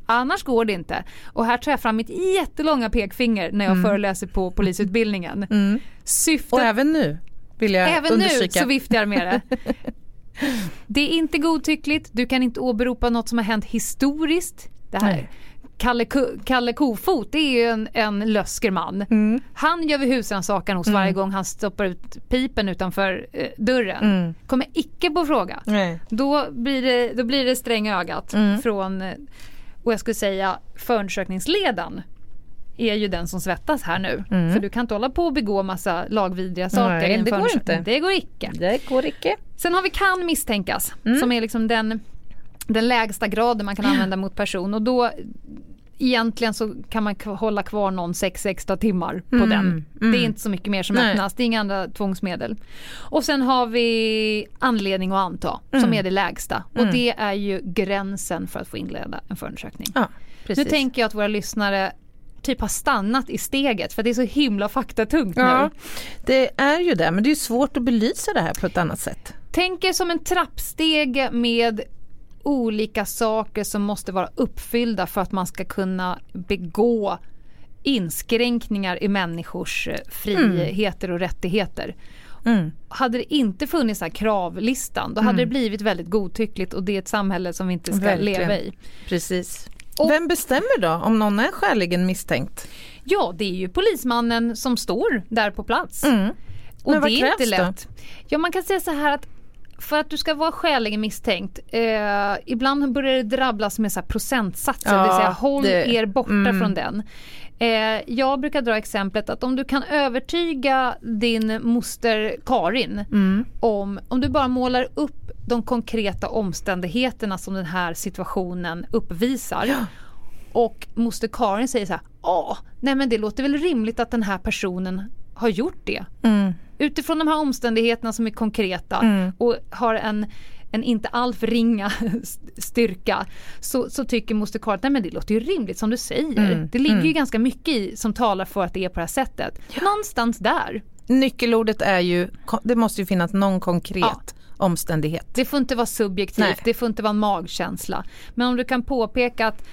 E: Annars går det inte. Och här tar jag fram mitt jättelånga pekfinger när jag föreläser på polisutbildningen. Syftet
D: Och även nu vill jag
E: Även nu
D: understryka.
E: så viftar jag med det. Det är inte godtyckligt, du kan inte åberopa något som har hänt historiskt. Det här.
D: Nej.
E: Kalle, Kalle Kofot, det är ju en, en löskerman.
D: Mm.
E: Han gör vi husrannsakan hos varje gång han stoppar ut pipen utanför eh, dörren.
D: Mm.
E: Kommer icke på fråga.
D: Nej.
E: Då blir det, då blir det sträng ögat
D: Mm.
E: från, eh, och jag skulle säga förundersökningsledaren är ju den som svettas här nu. För du kan inte hålla på och begå massa lagvidriga saker.
D: Mm. Nej, det går inte.
E: Det går icke.
D: Det går icke.
E: Sen har vi kan misstänkas
D: Mm.
E: som är liksom den, den lägsta graden man kan använda mot person och då egentligen så kan man hålla kvar någon sex extra timmar på den. Det är inte så mycket mer som
D: Mm. Nej.
E: öppnas, det är inga andra tvångsmedel. Och sen har vi anledning att anta som
D: Mm.
E: är det lägsta och det är ju gränsen för att få inleda en förundersökning.
D: Ja.
E: Nu tänker jag att våra lyssnare typ har stannat i steget för det är så himla faktatungt
D: ja,
E: nu.
D: det är ju det, men det är svårt att belysa det här på ett annat sätt.
E: Tänk er som en trappstege med olika saker som måste vara uppfyllda för att man ska kunna begå inskränkningar i människors eh, friheter och rättigheter.
D: Mm.
E: Hade det inte funnits här kravlistan då hade det blivit väldigt godtyckligt och det är ett samhälle som vi inte ska
D: Verkligen.
E: leva i.
D: Precis.
E: Och-
D: Vem bestämmer då om någon är skäligen misstänkt?
E: Ja, det är ju polismannen som står där på plats. Och
D: Mm. Men vad
E: det är inte
D: krävs då?
E: lätt. Ja, man kan säga så här att för att du ska vara skäligen misstänkt, eh, ibland börjar det drabblas med så procentsatser, det vill
D: Ja,
E: säga håll
D: det-
E: er borta
D: mm.
E: från den. Eh, jag brukar dra exemplet att om du kan övertyga din moster Karin
D: Mm.
E: om, om du bara målar upp de konkreta omständigheterna som den här situationen uppvisar och moster Karin säger så här, ja, nej men det låter väl rimligt att den här personen har gjort det.
D: Mm.
E: Utifrån de här omständigheterna som är konkreta
D: Mm.
E: och har en, en inte alltför ringa styrka så, så tycker moster Karin att det låter ju rimligt som du säger.
D: Mm.
E: Det ligger ju
D: Mm.
E: ganska mycket i som talar för att det är på det här sättet. Någonstans där.
D: Nyckelordet är ju, det måste ju finnas någon konkret
E: Ja.
D: omständighet.
E: Det får inte vara subjektivt,
D: Nej.
E: det får inte vara en magkänsla. Men om du kan påpeka att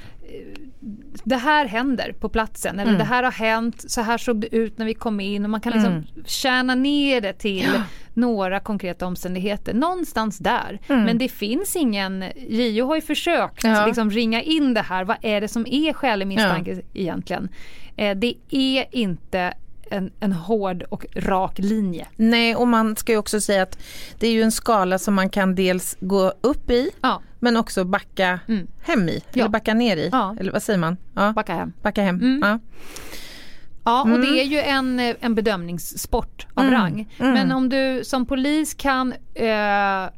E: det här händer på platsen eller
D: Mm.
E: det här har hänt, så här såg det ut när vi kom in och man kan liksom
D: Mm.
E: kärna ner det till några konkreta omständigheter. Någonstans där. Men det finns ingen, JO har ju försökt
D: Mm. Ja.
E: liksom ringa in det här, vad är det som är skälig misstanke egentligen? Eh, det är inte en, en hård och rak linje.
D: Nej, och man ska ju också säga att det är ju en skala som man kan dels gå upp i
E: Ja,
D: men också backa
E: Mm.
D: hem i,
E: Ja.
D: eller backa ner i,
E: Ja.
D: eller vad säger man? Ja,
E: backa hem.
D: backa hem.
E: Mm.
D: Ja.
E: Ja, och
D: Mm.
E: det är ju en, eh, en bedömningssport av
D: Mm.
E: rang.
D: Mm.
E: Men om du som polis kan eh,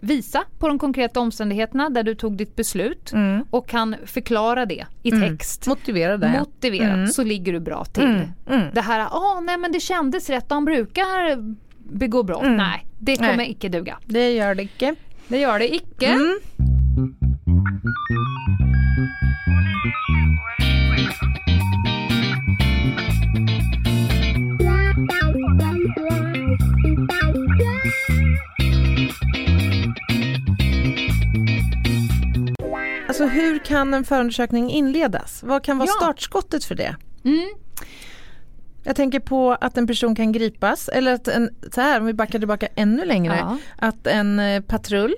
E: visa på de konkreta omständigheterna där du tog ditt beslut
D: Mm.
E: och kan förklara det i text.
D: Motivera det.
E: Motivera
D: Mm.
E: så ligger du bra till.
D: Mm. Mm.
E: Det här, ah, nej men det kändes rätt, de brukar begå brott.
D: Mm.
E: Nej, det kommer
D: Nej.
E: icke duga.
D: Det gör det icke.
E: Det gör det icke.
D: Alltså hur kan en förundersökning inledas? Vad kan vara
E: ja.
D: startskottet för det?
E: Mm.
D: Jag tänker på att en person kan gripas eller att en, så här om vi backar tillbaka ännu längre,
E: ja.
D: att en eh, patrull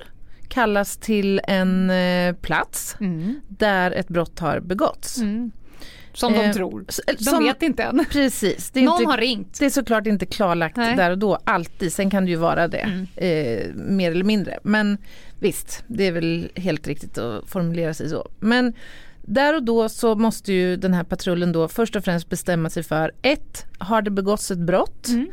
D: kallas till en eh, plats
E: Mm.
D: där ett brott har begåtts.
E: Mm. Som de
D: Eh,
E: tror. De
D: som-
E: vet inte än.
D: Precis, det är,
E: Någon
D: inte,
E: har ringt.
D: det är såklart inte klarlagt
E: Nej.
D: där och då alltid, sen kan det ju vara det
E: Mm.
D: eh, mer eller mindre. Men visst, det är väl helt riktigt att formulera sig så. Men där och då så måste ju den här patrullen då först och främst bestämma sig för ett, har det begåtts ett brott?
E: Mm.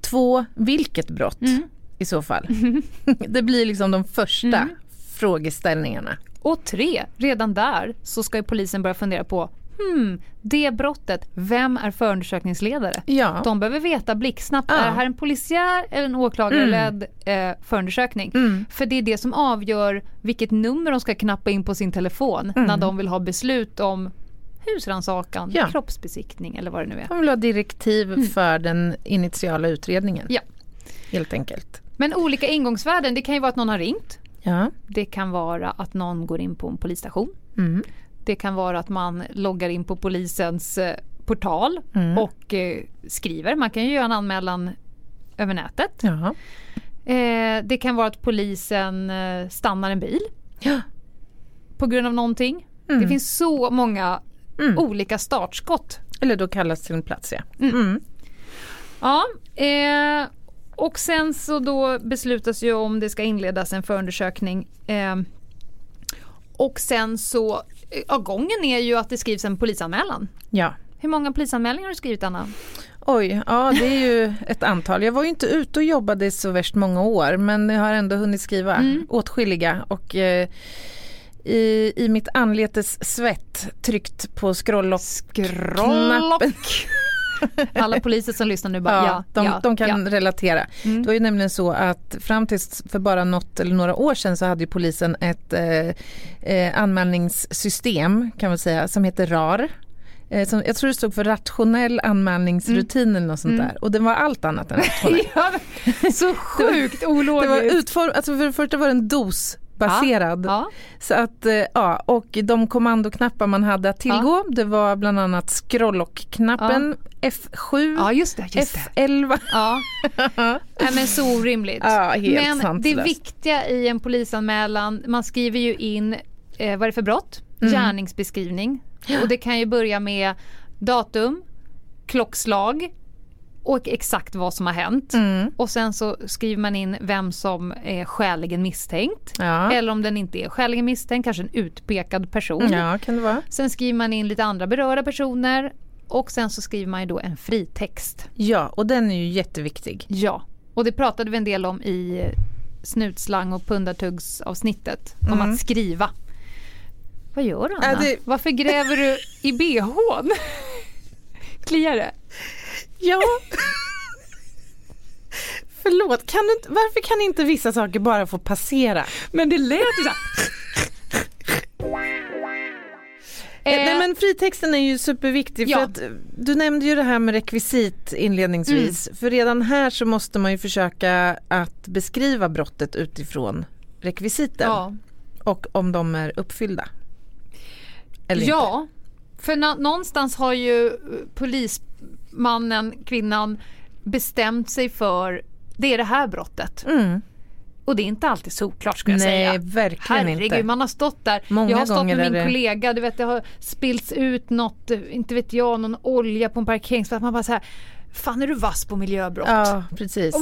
D: Två, vilket brott
E: Mm.
D: I så fall? det blir liksom de första
E: Mm.
D: frågeställningarna.
E: Och tre, redan där så ska ju polisen börja fundera på hmm, det brottet, vem är förundersökningsledare?
D: Ja.
E: De behöver veta blixtsnabbt,
D: Ja.
E: är det här en polisiär eller en åklagarledd eh, förundersökning?
D: Mm.
E: För det är det som avgör vilket nummer de ska knappa in på sin telefon när de vill ha beslut om husrannsakan,
D: Ja.
E: kroppsbesiktning eller vad det nu är.
D: De vill ha direktiv för den initiala utredningen.
E: Ja.
D: Helt enkelt.
E: Men olika ingångsvärden, det kan ju vara att någon har ringt.
D: Ja.
E: Det kan vara att någon går in på en polisstation.
D: Mm.
E: Det kan vara att man loggar in på polisens eh, portal
D: Mm.
E: och eh, skriver. Man kan ju göra en anmälan över nätet.
D: Ja.
E: Eh, det kan vara att polisen stannar en bil
D: Ja.
E: på grund av någonting.
D: Mm.
E: Det finns så många
D: Mm.
E: olika startskott.
D: Eller då kallas till en plats ja.
E: Mm.
D: Mm.
E: Ja, eh, och sen så då beslutas ju om det ska inledas en förundersökning. Eh, och sen så, ja, gången är ju att det skrivs en polisanmälan.
D: Ja.
E: Hur många polisanmälningar har du skrivit Anna?
D: Oj, ja det är ju ett antal. Jag var ju inte ute och jobbade så värst många år men jag har ändå hunnit skriva
E: Mm.
D: åtskilliga och eh, i, i mitt anletes svett tryckt på scroll-knappen.
E: Alla poliser som lyssnar nu bara
D: Ja,
E: ja,
D: de,
E: ja,
D: de kan
E: ja.
D: relatera.
E: Mm.
D: Det var ju nämligen så att fram tills för bara något eller några år sedan så hade ju polisen ett eh, eh, anmälningssystem kan man säga som heter RAR. Eh, som, jag tror det stod för rationell anmälningsrutin eller något sånt
E: Mm.
D: där och den var allt annat än rationell.
E: Ja, så sjukt
D: Det var
E: ologiskt.
D: utform, alltså för det första var den DOS-baserad.
E: Ja,
D: Så att, eh, ja, och de kommandoknappar man hade att tillgå, det var bland annat scroll-knappen, F7,
E: ja, just det. Just det.
D: F11.
E: Ja. Nej, men så orimligt.
D: Ja,
E: men det
D: sanslöst.
E: viktiga i en polisanmälan, man skriver ju in eh, vad är det för brott,
D: Mm.
E: gärningsbeskrivning. Och det kan ju börja med datum, klockslag och exakt vad som har hänt.
D: Mm.
E: Och sen så skriver man in vem som är skäligen misstänkt.
D: Ja.
E: Eller om den inte är skäligen misstänkt, kanske en utpekad person.
D: ja, kan det vara.
E: Sen skriver man in lite andra berörda personer och sen så skriver man ju då en fritext.
D: Ja, och den är ju jätteviktig.
E: Ja, och det pratade vi en del om i eh, snutslang och pundartuggsavsnittet. Om
D: Mm.
E: att skriva. Vad gör du Anna?
D: Ja, det-
E: Varför gräver du i bhn? Kliar det?
D: Ja. Förlåt, kan du, inte- varför kan inte vissa saker bara få passera?
E: Men det lät ju så
D: Eh,
E: Eh,
D: Nej men fritexten är ju superviktig för
E: ja.
D: att eh, du nämnde ju det här med rekvisit inledningsvis. För redan här så måste man ju försöka att beskriva brottet utifrån rekvisiten
E: ja.
D: och om de är uppfyllda. Eller inte.
E: ja, för nå- någonstans har ju eh, polismannen, kvinnan bestämt sig för det är det här brottet.
D: Mm.
E: Och det är inte alltid solklart ska jag
D: Nej,
E: säga.
D: verkligen
E: Herregud,
D: inte.
E: man har stått där.
D: Många
E: jag har stått med min
D: det-
E: kollega, du vet det har spillts ut något, inte vet jag, någon olja på en parkeringsplats. Man bara så här, fan är du vass på miljöbrott?
D: Ja, precis.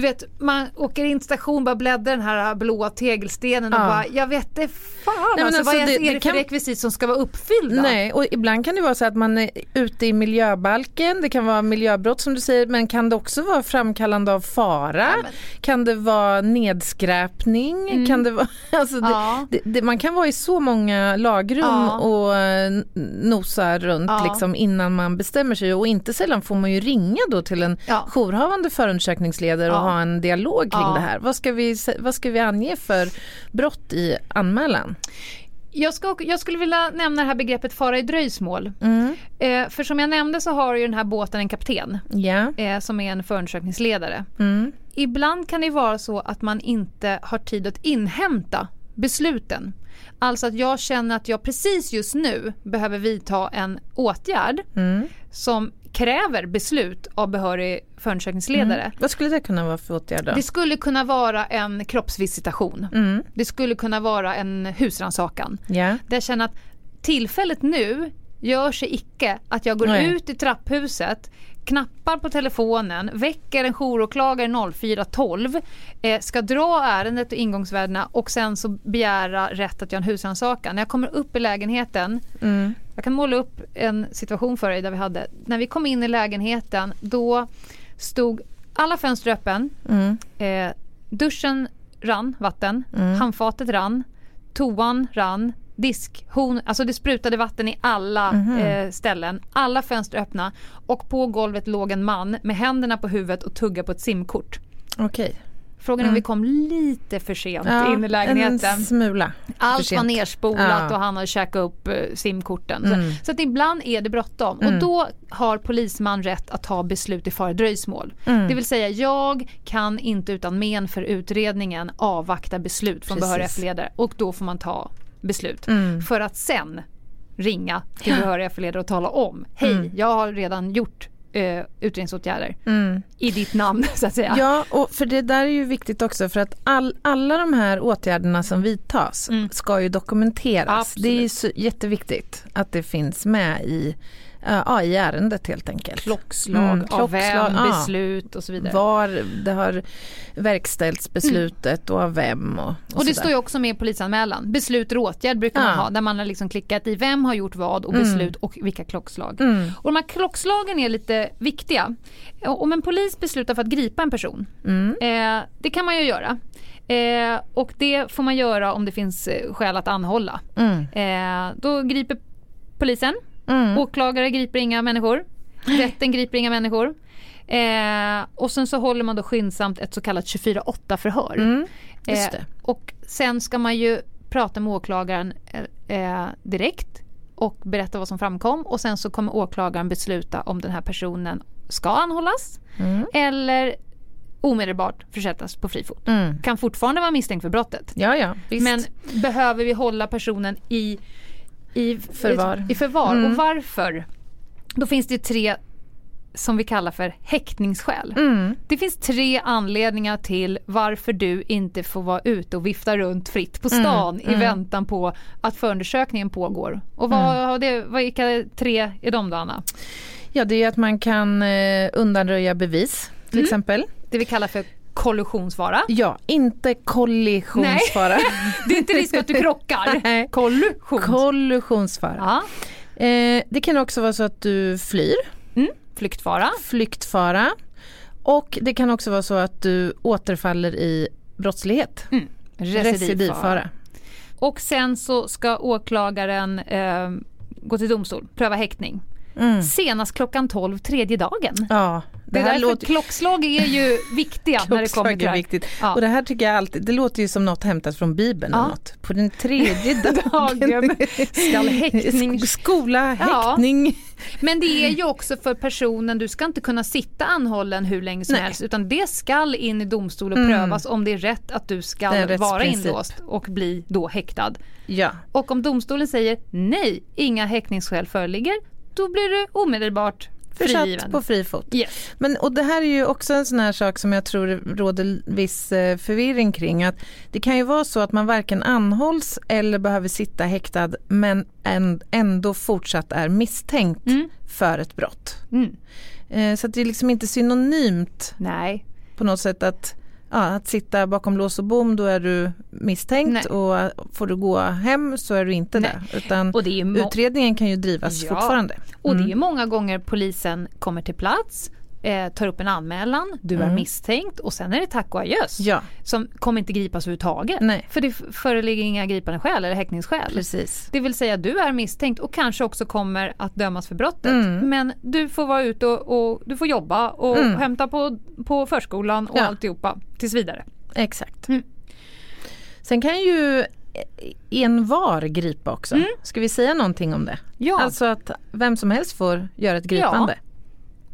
E: Du vet, man åker in till station, bara bläddrar den här blåa tegelstenen och
D: Ja.
E: bara, jag vet det fan
D: men
E: alltså,
D: alltså,
E: vad är,
D: det-
E: är
D: det
E: det, för
D: kan-
E: rekvisit som ska vara uppfyllda?
D: Nej, och ibland kan det vara så att man är ute i miljöbalken, det kan vara miljöbrott som du säger, men kan det också vara framkallande av fara? Kan det vara nedskräpning? Kan det vara, alltså
E: Mm. Ja.
D: det, man kan vara i så många lagrum
E: Ja.
D: och eh, nosa runt
E: Ja.
D: liksom, innan man bestämmer sig och inte sällan får man ju ringa då till en
E: Ja.
D: jourhavande förundersökningsledare och
E: Ja.
D: Ha en dialog kring
E: Ja.
D: det här. Vad ska, vi, vad ska vi ange för brott i anmälan?
E: Jag, ska, jag skulle vilja nämna det här begreppet fara i dröjsmål.
D: Mm.
E: Eh, för som jag nämnde så har ju den här båten en kapten
D: Ja.
E: eh, som är en förundersökningsledare.
D: Mm.
E: Ibland kan det vara så att man inte har tid att inhämta besluten. Alltså att jag känner att jag precis just nu behöver vidta en åtgärd som kräver beslut av behörig förundersökningsledare.
D: Vad skulle det kunna vara för åtgärd?
E: Det skulle kunna vara en kroppsvisitation. Det skulle kunna vara en husrannsakan.
D: Ja.
E: Där jag känner att tillfället nu gör sig icke att jag går
D: Nej.
E: ut i trapphuset, knappar på telefonen, väcker en jouråklagare 0412, eh, ska dra ärendet och ingångsvärdena och sen så begära rätt att göra en husrannsakan. När jag kommer upp i lägenheten, jag kan måla upp en situation för dig där vi hade, när vi kom in i lägenheten då stod alla fönster öppen, eh, duschen rann vatten, handfatet rann, toan rann, disk, hon, alltså det sprutade vatten i alla eh, ställen, alla fönster öppna. Och på golvet låg en man med händerna på huvudet och tugga på ett simkort.
D: Okej.
E: Frågan är om vi kom lite för sent in i lägenheten.
D: En smula.
E: Allt var nerspolat
D: Ja. Mm.
E: och han hade käkat upp eh, simkorten. Så, så att ibland är det bråttom och då har polisman rätt att ta beslut i fara dröjsmål.
D: Mm.
E: Det vill säga jag kan inte utan men för utredningen avvakta beslut från behöriga förledare och då får man ta beslut.
D: Mm.
E: För att sen ringa till behöriga förledare och tala om hej
D: Mm.
E: jag har redan gjort eh, utredningsåtgärder i ditt namn så att säga.
D: Ja, och för det där är ju viktigt också för att all, alla de här åtgärderna som vidtas ska ju dokumenteras. Det är ju så jätteviktigt att det finns med i, ja, i ärendet helt enkelt.
E: Klockslag,
D: Mm,
E: av vem,
D: klockslag, ja.
E: beslut och så vidare.
D: Var det har verkställts beslutet och av vem och, och,
E: Och det står ju också med i polisanmälan. Beslut och åtgärd brukar man
D: Ja. Mm.
E: ha där man har liksom klickat i vem har gjort vad och beslut och vilka klockslag. Och de här klockslagen är lite viktiga. Om en polis beslutar för att gripa en person,
D: Mm.
E: eh, det kan man ju göra. Eh, och det får man göra om det finns eh, skäl att anhålla.
D: Mm.
E: Eh, då griper polisen, åklagare griper inga människor, rätten griper inga människor. Eh, och sen så håller man då skyndsamt ett så kallat 24-8 förhör.
D: Mm.
E: Eh, och sen ska man ju prata med åklagaren eh, eh, direkt och berätta vad som framkom och sen så kommer åklagaren besluta om den här personen ska anhållas
D: Mm.
E: eller omedelbart försättas på fri fot.
D: Mm.
E: Kan fortfarande vara misstänkt för brottet.
D: Ja, ja.
E: Men behöver vi hålla personen i, i
D: Förvar.
E: I förvar.
D: Mm.
E: Och varför? Då finns det tre som vi kallar för häktningsskäl.
D: Mm.
E: Det finns tre anledningar till varför du inte får vara ute och vifta runt fritt på
D: Mm.
E: stan i väntan på att förundersökningen pågår. Och vad,
D: Mm.
E: har det, vilka tre är de då Anna?
D: Ja, det är att man kan eh, undanröja bevis till
E: Mm.
D: exempel.
E: Det vi kallar för kollusionsvara.
D: Ja, inte kollisionsfara.
E: Det är inte risk att du krockar.
D: Nej.
E: Kollusion.
D: Kollisionsfara.
E: ja.
D: Eh, det kan också vara så att du flyr,
E: mm. Flyktfara.
D: flyktfara. Och det kan också vara så att du återfaller i brottslighet. Recidivfara.
E: Och sen så ska åklagaren eh, gå till domstol, pröva häktning.
D: Mm.
E: Senast klockan 12 tredje dagen.
D: Ja,
E: Det, är därför
D: låter-
E: klockslag är ju viktiga när det kommer till det här.
D: viktigt.
E: Ja.
D: Och det här tycker jag alltid, det låter ju som något hämtat från Bibeln
E: Ja.
D: något. På den tredje dagen
E: skall häktning-
D: Sk- Skola,
E: Ja.
D: häktning.
E: Men det är ju också för personen, du ska inte kunna sitta anhållen hur länge som
D: Nej.
E: helst utan det skall in i domstol och prövas om det är rätt att du ska
D: Det
E: vara inlåst och bli då häktad.
D: Ja.
E: Och om domstolen säger nej, inga häktningsskäl föreligger, då blir du omedelbart.
D: Försatt på fri fot.
E: Yes.
D: Men, och det här är ju också en sån här sak som jag tror råder viss eh, förvirring kring. Att det kan ju vara så att man varken anhålls eller behöver sitta häktad men en- ändå fortsatt är misstänkt för ett brott.
E: Mm.
D: Eh, så det är liksom inte synonymt
E: Nej.
D: på något sätt att, ja, att sitta bakom lås och bom då är du misstänkt
E: Nej.
D: och får du gå hem så är du inte
E: Nej.
D: det. Utan utredningen kan ju drivas
E: Ja.
D: fortfarande.
E: Och det är många gånger polisen kommer till plats, eh, tar upp en anmälan, du är misstänkt och sen är det tack och adjöss.
D: Ja,
E: Som kommer inte gripas överhuvudtaget.
D: Nej.
E: För det föreligger inga gripande skäl eller häktningsskäl.
D: precis.
E: Det vill säga du är misstänkt och kanske också kommer att dömas för brottet.
D: Mm.
E: Men du får vara ute och, och du får jobba och hämta på, på förskolan och
D: Ja.
E: alltihopa tills vidare.
D: Exakt.
E: Mm.
D: Sen kan ju en var gripa också. Ska vi säga någonting om det?
E: Ja.
D: Alltså att vem som helst får göra ett gripande.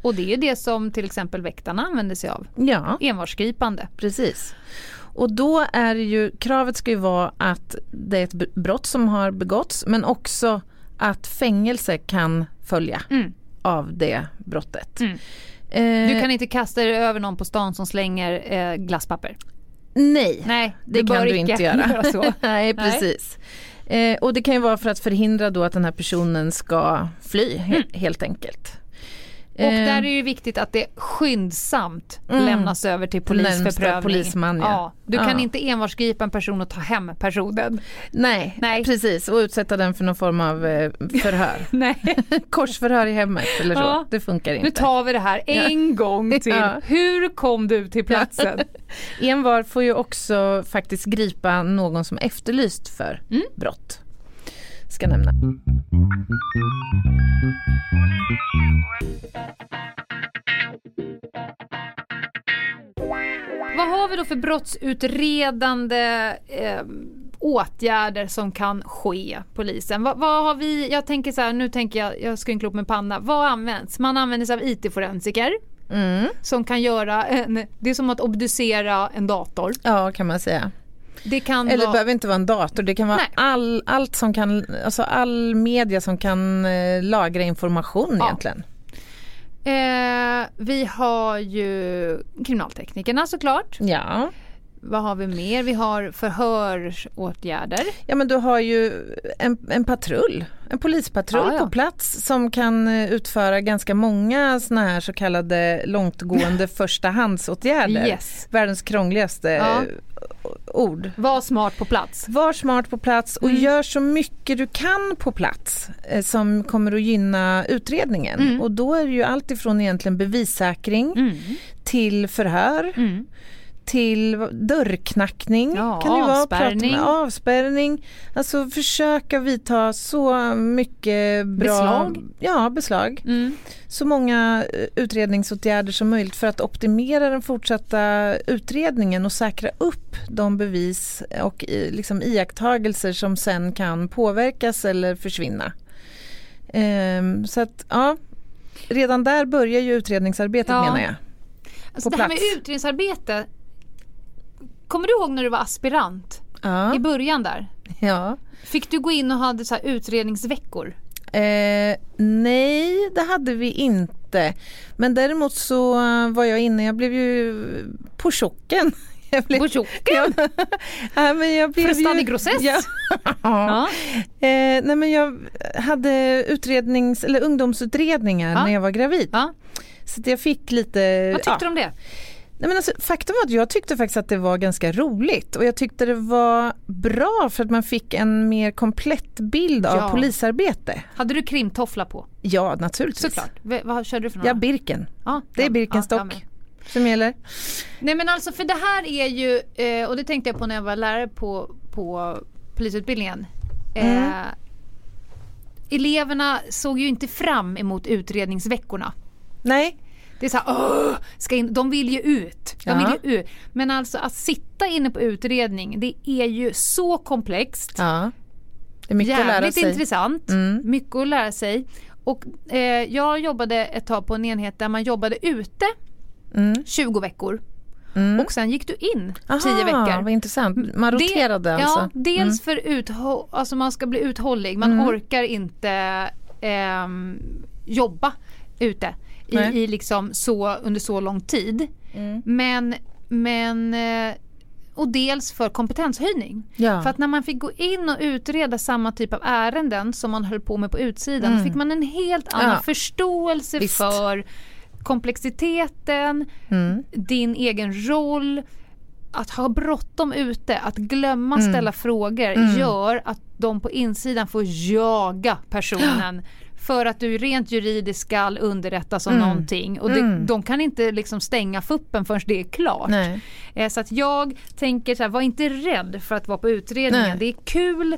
E: Och det är det som till exempel väktarna använder sig av.
D: Ja,
E: Envarsgripande.
D: precis. Och då är ju, kravet ska ju vara att det är ett brott som har begåtts men också att fängelse kan följa
E: Mm.
D: av det brottet.
E: Mm.
D: Eh,
E: Du kan inte kasta dig över någon på stan som slänger eh, glasspapper.
D: Nej,
E: Nej,
D: det kan du inte göra.
E: så.
D: Nej, precis. Eh, och det kan ju vara för att förhindra då att den här personen ska fly he- helt enkelt.
E: Och
D: Eh,
E: där är det ju viktigt att det skyndsamt
D: Mm.
E: lämnas över till polis för prövning.
D: polisman, ja.
E: du kan
D: Ja.
E: inte enbart gripa en person och ta hem personen.
D: nej,
E: Nej.
D: precis. Och utsätta den för någon form av eh, förhör.
E: Nej.
D: Korsförhör i hemmet eller så.
E: Ja.
D: Det funkar inte.
E: Nu tar vi det här en gång till.
D: Ja.
E: Hur kom du till platsen?
D: Envar får ju också faktiskt gripa någon som är efterlyst för
E: Mm.
D: brott. Ska nämna.
E: Vad har vi då för brottsutredande eh, åtgärder som kan ske polisen? Vad, vad har vi, jag tänker så här, nu tänker jag, jag skrynklar upp med panna. Vad används? Man använder sig av IT-forensiker
D: Mm.
E: som kan göra en, det är som att obducera en dator.
D: Ja, kan man säga.
E: Det kan
D: Eller det
E: vara,
D: behöver inte vara en dator, det kan vara
E: Nej.
D: all, allt som kan, alltså all media som kan eh, lagra information
E: Ja.
D: egentligen
E: eh, vi har ju kriminalteknikerna såklart.
D: Ja.
E: Vad har vi mer? Vi har förhörsåtgärder.
D: ja, men du har ju en, en patrull, en polispatrull
E: Ja,
D: på plats som kan eh, utföra ganska många såna här så kallade långtgående förstahandsåtgärder.
E: Yes.
D: Världens krångligaste
E: Ja.
D: eh, ord.
E: Var smart på plats.
D: Var smart på plats och
E: Mm.
D: gör så mycket du kan på plats eh, som kommer att gynna utredningen.
E: Mm.
D: Och då är det ju allt ifrån egentligen bevissäkring
E: Mm.
D: till förhör,
E: Mm.
D: Till dörrknackning.
E: Ja,
D: kan det ju vara,
E: avspärrning.
D: prata med avspärrning. Alltså försöka vidta så mycket bra
E: Beslag.
D: Ja, beslag.
E: Mm.
D: Så många eh, utredningsåtgärder som möjligt för att optimera den fortsatta utredningen och säkra upp de bevis och liksom iakttagelser som sen kan påverkas eller försvinna. Ehm, så att ja, redan där börjar ju utredningsarbetet
E: Ja.
D: menar jag.
E: Alltså det här med utredningsarbete. Kommer du ihåg när du var aspirant?
D: Ja,
E: I början där.
D: ja.
E: Fick du gå in och hade så utredningsveckor?
D: Eh, nej, det hade vi inte. Men däremot så eh, var jag inne, jag blev ju på chocken. Jag blev,
E: På chocken?
D: Ja, ja, men jag blev
E: Frestande
D: ju,
E: grossess?
D: Ja.
E: Ja.
D: Eh, nej men jag hade utrednings, eller ungdomsutredningar när jag var gravid. Så jag fick lite...
E: Vad tyckte du om det?
D: Nej, men alltså, faktum var att jag tyckte faktiskt att det var ganska roligt och jag tyckte det var bra för att man fick en mer komplett bild av
E: Ja.
D: polisarbete.
E: Hade du krimtoffla på?
D: Ja, naturligtvis.
E: Såklart. V- vad körde du för några?
D: Ja, Birken.
E: Ja,
D: Det är Birkenstock
E: ja,
D: som gäller.
E: Nej men alltså för det här är ju, eh, och det tänkte jag på när jag var lärare på, på polisutbildningen. Eh,
D: Mm.
E: Eleverna såg ju inte fram emot utredningsveckorna.
D: Nej,
E: Det är så här, "Åh, ska in, de vill ju ut. De vill ju ut. Men alltså att sitta inne på utredning, det är ju så komplext.
D: Det är mycket att lära
E: Jävligt
D: sig.
E: intressant.
D: Mm.
E: Mycket att lära sig. Och eh, jag jobbade ett tag på en enhet där man jobbade ute
D: Mm.
E: 20 veckor.
D: Mm.
E: Och sen gick du in 10
D: Aha,
E: veckor.
D: Vad intressant. Man roterade
E: det,
D: alltså.
E: Ja, dels för uthå- alltså man ska bli uthållig. Man
D: Mm.
E: orkar inte ehm, jobba ute. I, i liksom så, under så lång tid.
D: Mm.
E: Men, men eh, och dels för kompetenshöjning.
D: Ja.
E: För att när man fick gå in och utreda samma typ av ärenden som man höll på med på utsidan
D: Mm.
E: fick man en helt annan
D: Ja.
E: förståelse
D: Visst.
E: för komplexiteten,
D: Mm.
E: din egen roll. Att ha bråttom ute, att glömma
D: Mm.
E: ställa frågor
D: Mm.
E: gör att de på insidan får jaga personen för att du rent juridiskt ska underrättas om
D: Mm.
E: någonting och det,
D: Mm.
E: de kan inte liksom stänga fuppen förrän det är klart. Eh, Så att jag tänker så här, var inte rädd för att vara på utredningen.
D: Nej.
E: Det är kul,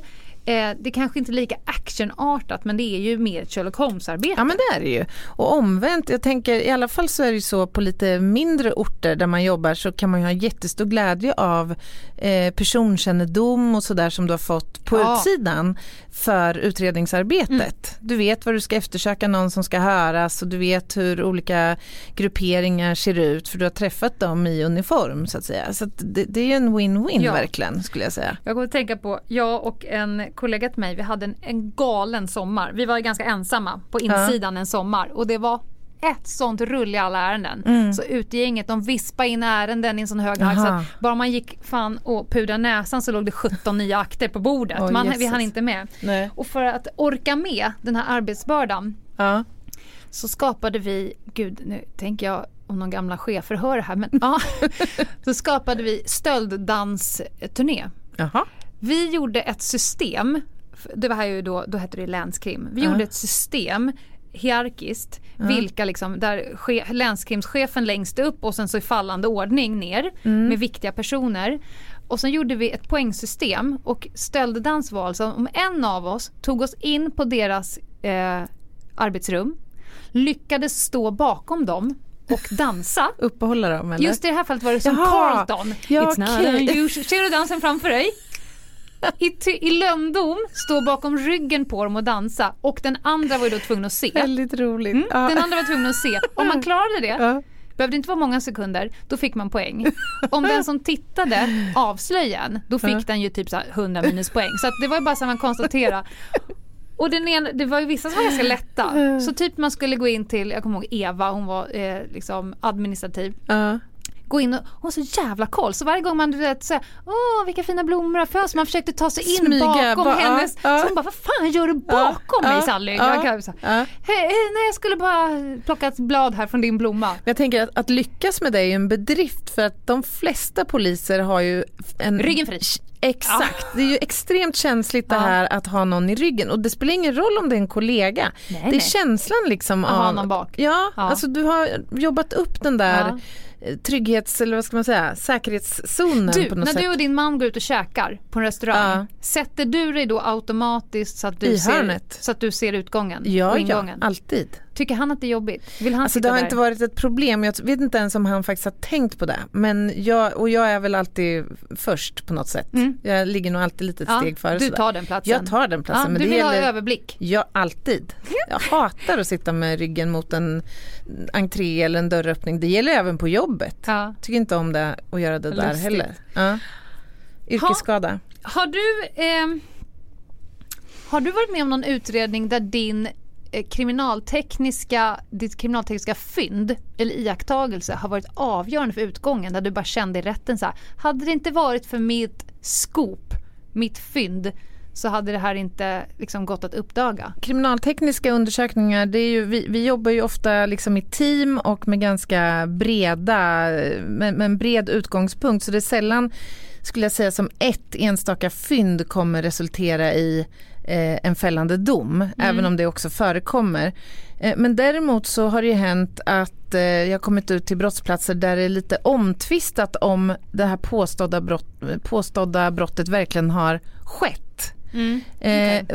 E: eh, det kanske inte är lika actionartat men det är ju mer ett Sherlock Holmes-arbete.
D: Ja men det är det ju. Och omvänt, jag tänker i alla fall så är det ju så på lite mindre orter där man jobbar så kan man ju ha jättestor glädje av eh, personkännedom och sådär som du har fått på
E: Ja.
D: utsidan för utredningsarbetet. Du vet vad du ska eftersöka någon som ska höras och du vet hur olika grupperingar ser ut för du har träffat dem i uniform så att säga. Så att det, det är en win-win
E: Ja.
D: verkligen skulle jag säga.
E: Jag kommer att tänka på, jag och en kollega till mig, vi hade en, en galen sommar. Vi var ganska ensamma på insidan en sommar och det var ett sånt rull i alla ärenden.
D: Mm.
E: Så utegänget, de vispade in ärenden i en sån hög
D: Aha.
E: att bara man gick fan och pudrade näsan så låg det 17 nya akter på bordet.
D: Oj,
E: man, vi hann inte med.
D: Nej.
E: Och för att orka med den här arbetsbördan
D: Ja.
E: så skapade vi, gud nu tänker jag om någon gamla chefer hör det här men ja, så skapade vi stölddansturné.
D: Jaha.
E: Vi gjorde ett system, det var här ju då, då hette det länskrim. Vi
D: Ja.
E: gjorde ett system hierarkiskt, vilka liksom, där che, länskrimschefen längst upp och sen så i fallande ordning ner med viktiga personer. Och sen gjorde vi ett poängsystem och stölddans var alltså om en av oss tog oss in på deras eh, arbetsrum, lyckades stå bakom dem och dansa.
D: Uppehålla dem eller?
E: Just i det här fallet var det som
D: Jaha.
E: Carlton.
D: Ja,
E: It's not unusual. Ser du dansen framför dig? I, I lönndom, stå bakom ryggen på dem och dansa och den andra var ju då tvungen att se.
D: Väldigt roligt.
E: Mm,
D: Ja.
E: Den andra var tvungen att se. Om man klarade det,
D: Ja.
E: behövde inte vara många sekunder, då fick man poäng. Om den som tittade avslöjade då fick den ju typ så här 100 minuspoäng. Så det var ju bara så att man konstatera. Och den ena, det var ju vissa som var ganska lätta. Så typ man skulle gå in till, jag kommer ihåg Eva, hon var eh, liksom administrativ
D: Ja.
E: Gå in och hon har så jävla koll. Så varje gång man du vet säger åh vilka fina blommor för oss. Man försökte ta sig in
D: Smyga,
E: bakom
D: ba-
E: hennes.
D: ja, ja.
E: Så hon bara, vad fan gör du bakom
D: Ja,
E: mig
D: ja,
E: Sally?
D: ja,
E: Jag kan- så
D: ja.
E: "Hej, hej, nej jag skulle bara plocka ett blad här från din blomma.
D: Men Jag tänker att, att lyckas med det är ju en bedrift för att de flesta poliser har ju en...
E: Ryggen fri.
D: Exakt, det är ju extremt känsligt det
E: Ja.
D: här att ha någon i ryggen och det spelar ingen roll om det är en kollega.
E: Nej,
D: det är
E: nej.
D: känslan liksom
E: Att ha
D: av...
E: någon bak.
D: Ja,
E: Ja.
D: alltså du har jobbat upp den där
E: Ja.
D: Trygghets, eller vad ska man säga, säkerhetszonen
E: Du,
D: på något
E: när
D: sätt.
E: du och din man går ut och käkar på en restaurang. Sätter du dig då automatiskt så att du,
D: I
E: ser,
D: hörnet.
E: så att du ser utgången
D: Ja,
E: och
D: ja, alltid.
E: Tycker han att det är jobbigt? Vill han
D: Alltså det har
E: där?
D: inte varit ett problem, jag vet inte ens om han faktiskt har tänkt på det. Men jag, och jag är väl alltid först på något sätt. Jag ligger nog alltid lite
E: Mm. ja,
D: steg före.
E: Du tar den platsen.
D: Jag tar den platsen.
E: Ja,
D: men
E: du
D: det
E: vill ha
D: gäller...
E: överblick.
D: Ja, alltid. Jag hatar att sitta med ryggen mot en entré eller en dörröppning. Det gäller även på jobbet.
E: Ja.
D: Tycker inte om det att göra det där
E: Lustigt.
D: heller. Ja. Yrkesskada.
E: Har du, ehm, har du varit med om någon utredning där din eh, Eh, kriminaltekniska, ditt kriminaltekniska fynd eller iakttagelse har varit avgörande för utgången där du bara kände i rätten så här, hade det inte varit för mitt scoop, mitt fynd så hade det här inte liksom gått att uppdaga.
D: Kriminaltekniska undersökningar, det är ju, vi, vi jobbar ju ofta liksom i team och med ganska breda, med, med en bred utgångspunkt. Så det är sällan, skulle jag säga, som ett enstaka fynd kommer resultera i en fällande dom, även om det också förekommer. Eh, men däremot så har det ju hänt att eh, jag har kommit ut till brottsplatser där det är lite omtvistat om det här påstådda, brott, påstådda brottet verkligen har skett. Eh,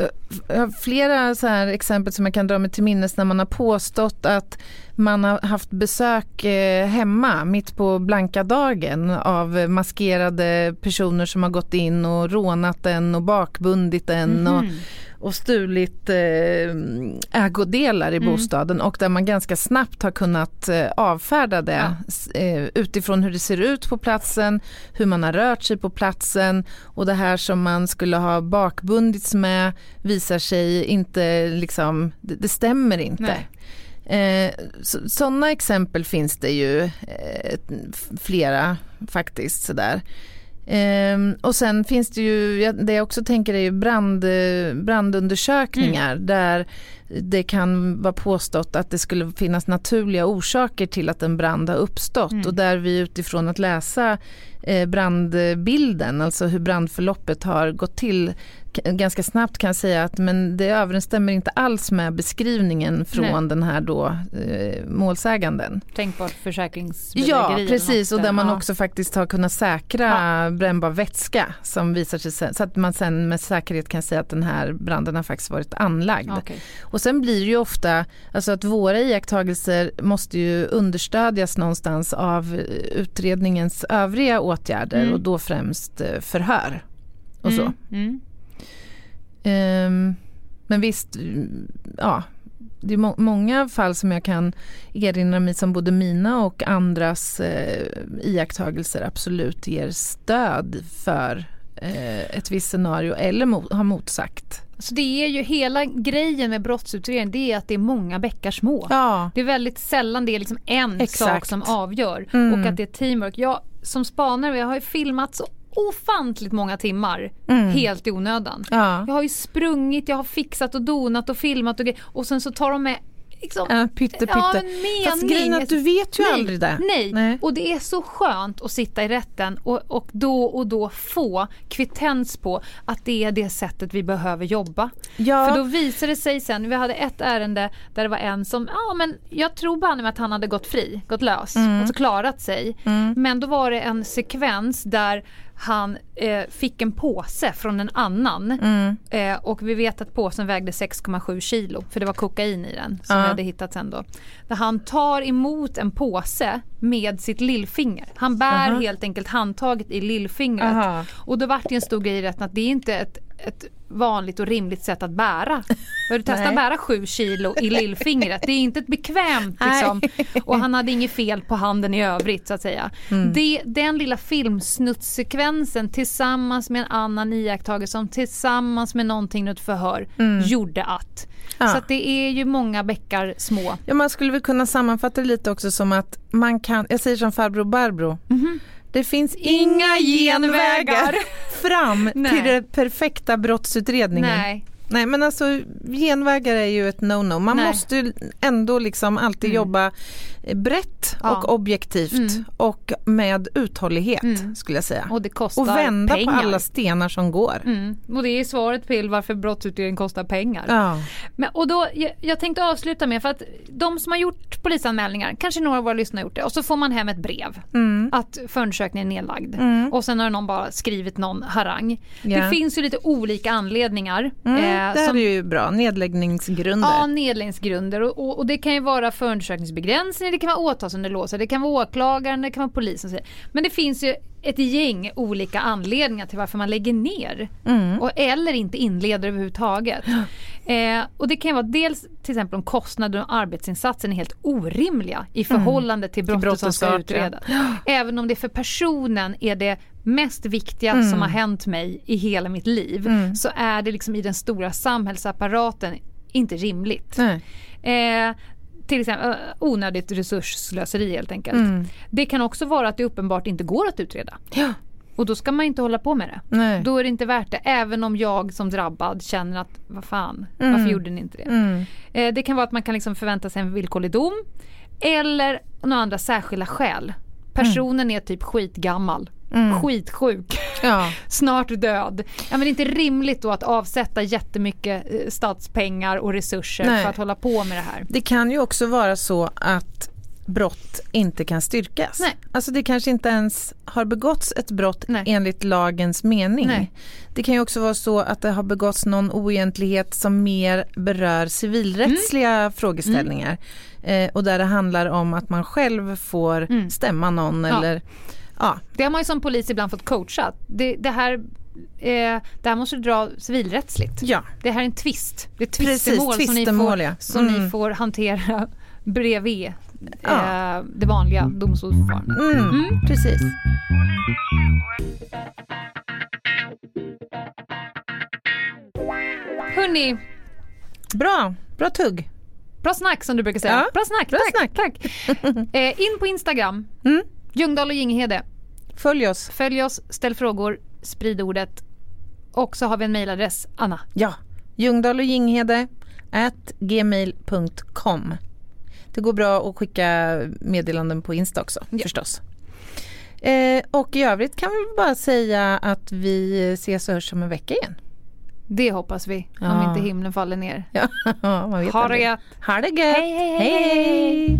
D: jag har flera så här exempel som jag kan dra mig till minnes när man har påstått att man har haft besök eh, hemma mitt på blanka dagen av maskerade personer som har gått in och rånat en och bakbundit en och, och stulit eh, ägodelar i bostaden och där man ganska snabbt har kunnat eh, avfärda det s- eh, utifrån hur det ser ut på platsen, hur man har rört sig på platsen och det här som man skulle ha bakbundits med visar sig inte liksom, det, det stämmer inte.
E: Nej.
D: Eh, så, sådana exempel finns det ju eh, flera faktiskt sådär. Ehm, och sen finns det ju, det jag också tänker är ju brand, brandundersökningar där det kan vara påstått att det skulle finnas naturliga orsaker till att en brand har uppstått. Och där vi utifrån att läsa eh, brandbilden, alltså hur brandförloppet har gått till ganska snabbt kan säga att men det överensstämmer inte alls med beskrivningen från
E: Nej.
D: den här då eh, målsäganden.
E: Tänkbart försäkringsbedrägeri.
D: Ja, precis och där man
E: Ja.
D: också faktiskt har kunnat säkra brännbar vätska som visar sig sen, så att man sen med säkerhet kan säga att den här branden har faktiskt varit anlagd.
E: Okej.
D: Och sen blir det ju ofta, alltså att våra iakttagelser måste ju understödjas någonstans av eh, utredningens övriga åtgärder
E: Mm.
D: och då främst eh, förhör och så.
E: Mm.
D: Ehm, Men visst, ja, det är må många fall som jag kan erinra mig som både mina och andras eh, iakttagelser absolut ger stöd för eh, ett visst scenario eller mo har motsagt.
E: Så det är ju hela grejen med brottsutredning, det är att det är många bäckar små.
D: Ja.
E: Det är väldigt sällan det är liksom en
D: Exakt.
E: sak som avgör
D: Mm.
E: och att det är teamwork. Jag som spanare, jag har ju filmat så ofantligt många timmar
D: Mm.
E: helt i onödan.
D: Ja.
E: Jag har ju sprungit, jag har fixat och donat och filmat och och sen så tar de med liksom,
D: Ja, pytte, pytte.
E: Ja.
D: Fast grejen att du vet ju
E: Nej,
D: aldrig det.
E: Nej.
D: Nej.
E: och det är så skönt att sitta i rätten och, och då och då få kvittens på att det är det sättet vi behöver jobba.
D: Ja.
E: För då visar det sig sen, vi hade ett ärende där det var en som, ja men jag tror bara med att han hade gått fri, gått lös,
D: Mm.
E: alltså klarat sig. Men då var det en sekvens där han eh, fick en påse från en annan
D: Mm.
E: eh, och vi vet att påsen vägde 6,7 kilo för det var kokain i den som
D: Ja.
E: vi hade hittat sen då. Där han tar emot en påse med sitt lillfinger. Han bär
D: Aha.
E: helt enkelt handtaget i lillfingret.
D: Aha.
E: Och då vart det en stor grej i rätten att det är inte ett, ett vanligt och rimligt sätt att bära. Har du testat att bära sju kilo i lillfingret? Det är inte ett bekvämt liksom. Och han hade inget fel på handen i övrigt så att säga.
D: Mm.
E: Det, den lilla filmsnuttsekvensen tillsammans med en annan iakttagelse som tillsammans med någonting ett förhör gjorde att.
D: Mm. Ja.
E: Så att det är ju många bäckar små.
D: Ja, man skulle väl kunna sammanfatta det lite också som att man kan, jag säger som farbror Barbro, det finns inga genvägar fram till den perfekta brottsutredningen.
E: Nej.
D: Nej men alltså genvägar är ju ett no-no. Man
E: Nej.
D: måste ju ändå liksom alltid jobba brett
E: Ja.
D: och objektivt och med uthållighet skulle jag säga.
E: Och det kostar
D: Och vända
E: pengar.
D: på alla stenar som går.
E: Mm. Och det är svaret till varför brottsutredning kostar pengar.
D: Ja.
E: Men, och då, jag, jag tänkte avsluta med, för att de som har gjort polisanmälningar, kanske några av våra lyssnare har gjort det, och så får man hem ett brev
D: Mm.
E: att förundersökningen är nedlagd. Och sen har någon bara skrivit någon harang.
D: Ja.
E: Det finns ju lite olika anledningar.
D: Mm,
E: eh,
D: det här
E: som-
D: är ju bra, nedläggningsgrunder.
E: Ja, nedläggningsgrunder och, och, och det kan ju vara förundersökningsbegränsning, det kan vara åtalsunderlåtelse, det kan vara åklagaren, det kan vara polisen. Men det finns ju ett gäng olika anledningar till varför man lägger ner
D: Mm.
E: och, eller inte inleder överhuvudtaget. Eh, och det kan vara dels till exempel om kostnaden och arbetsinsatsen är helt orimliga i förhållande till brottet, som
D: brottets
E: ska
D: ja.
E: utredas. Även om det för personen är det mest viktiga
D: Mm.
E: som har hänt mig i hela mitt liv så är det liksom i den stora samhällsapparaten inte rimligt. Eh, till exempel eh, onödigt resursslöseri helt enkelt.
D: Mm.
E: Det kan också vara att det uppenbart inte går att utreda.
D: Ja.
E: Och då ska man inte hålla på med det.
D: Nej.
E: Då är det inte värt det. Även om jag som drabbad känner att vad fan, varför gjorde ni inte det?
D: Mm.
E: Eh, det kan vara att man kan liksom förvänta sig en villkorlig dom. Eller några andra särskilda skäl. Personen är typ skitgammal. Skitsjuk.
D: Ja.
E: Snart död. Ja, men det är inte rimligt då att avsätta jättemycket eh, statspengar och resurser
D: Nej.
E: för att hålla på med det här.
D: Det kan ju också vara så att brott inte kan styrkas.
E: Nej.
D: Alltså det kanske inte ens har begåtts ett brott
E: Nej.
D: enligt lagens mening.
E: Nej.
D: Det kan ju också vara så att det har begåtts någon oegentlighet som mer berör civilrättsliga
E: Mm.
D: frågeställningar. Eh, och där det handlar om att man själv får
E: Mm.
D: stämma någon
E: Ja.
D: eller ja.
E: Det har man ju som polis ibland fått coacha. Det, det, här, eh, det här måste du dra civilrättsligt.
D: ja.
E: Det här är en tvist. Det är ett
D: Precis,
E: tvistemål som, ni
D: tvistemål,
E: får,
D: ja.
E: som ni
D: Mm.
E: får hantera bredvid
D: Ja.
E: eh, det vanliga domstolsförfarandet.
D: Mm, Precis.
E: Hörni,
D: Bra, bra tugg.
E: bra snack som du brukar säga.
D: Ja,
E: bra snack,
D: bra
E: tack. tack. eh, in på Instagram,
D: Mm.
E: Ljungdahl och Ginghede.
D: Följ oss.
E: Följ oss, ställ frågor, sprid ordet. Och så har vi en mejladress, Anna.
D: Ja, Ljungdahl och Ginghede at gmail.com. Det går bra att skicka meddelanden på Insta också förstås. Eh, och i övrigt kan vi bara säga att vi ses och hörs om en vecka igen.
E: Det hoppas vi, om
D: Ja.
E: inte himlen faller ner.
D: Ja, man vet
E: Ha det gött.
D: Ha det gött.
E: Hej, hej, hej, hej.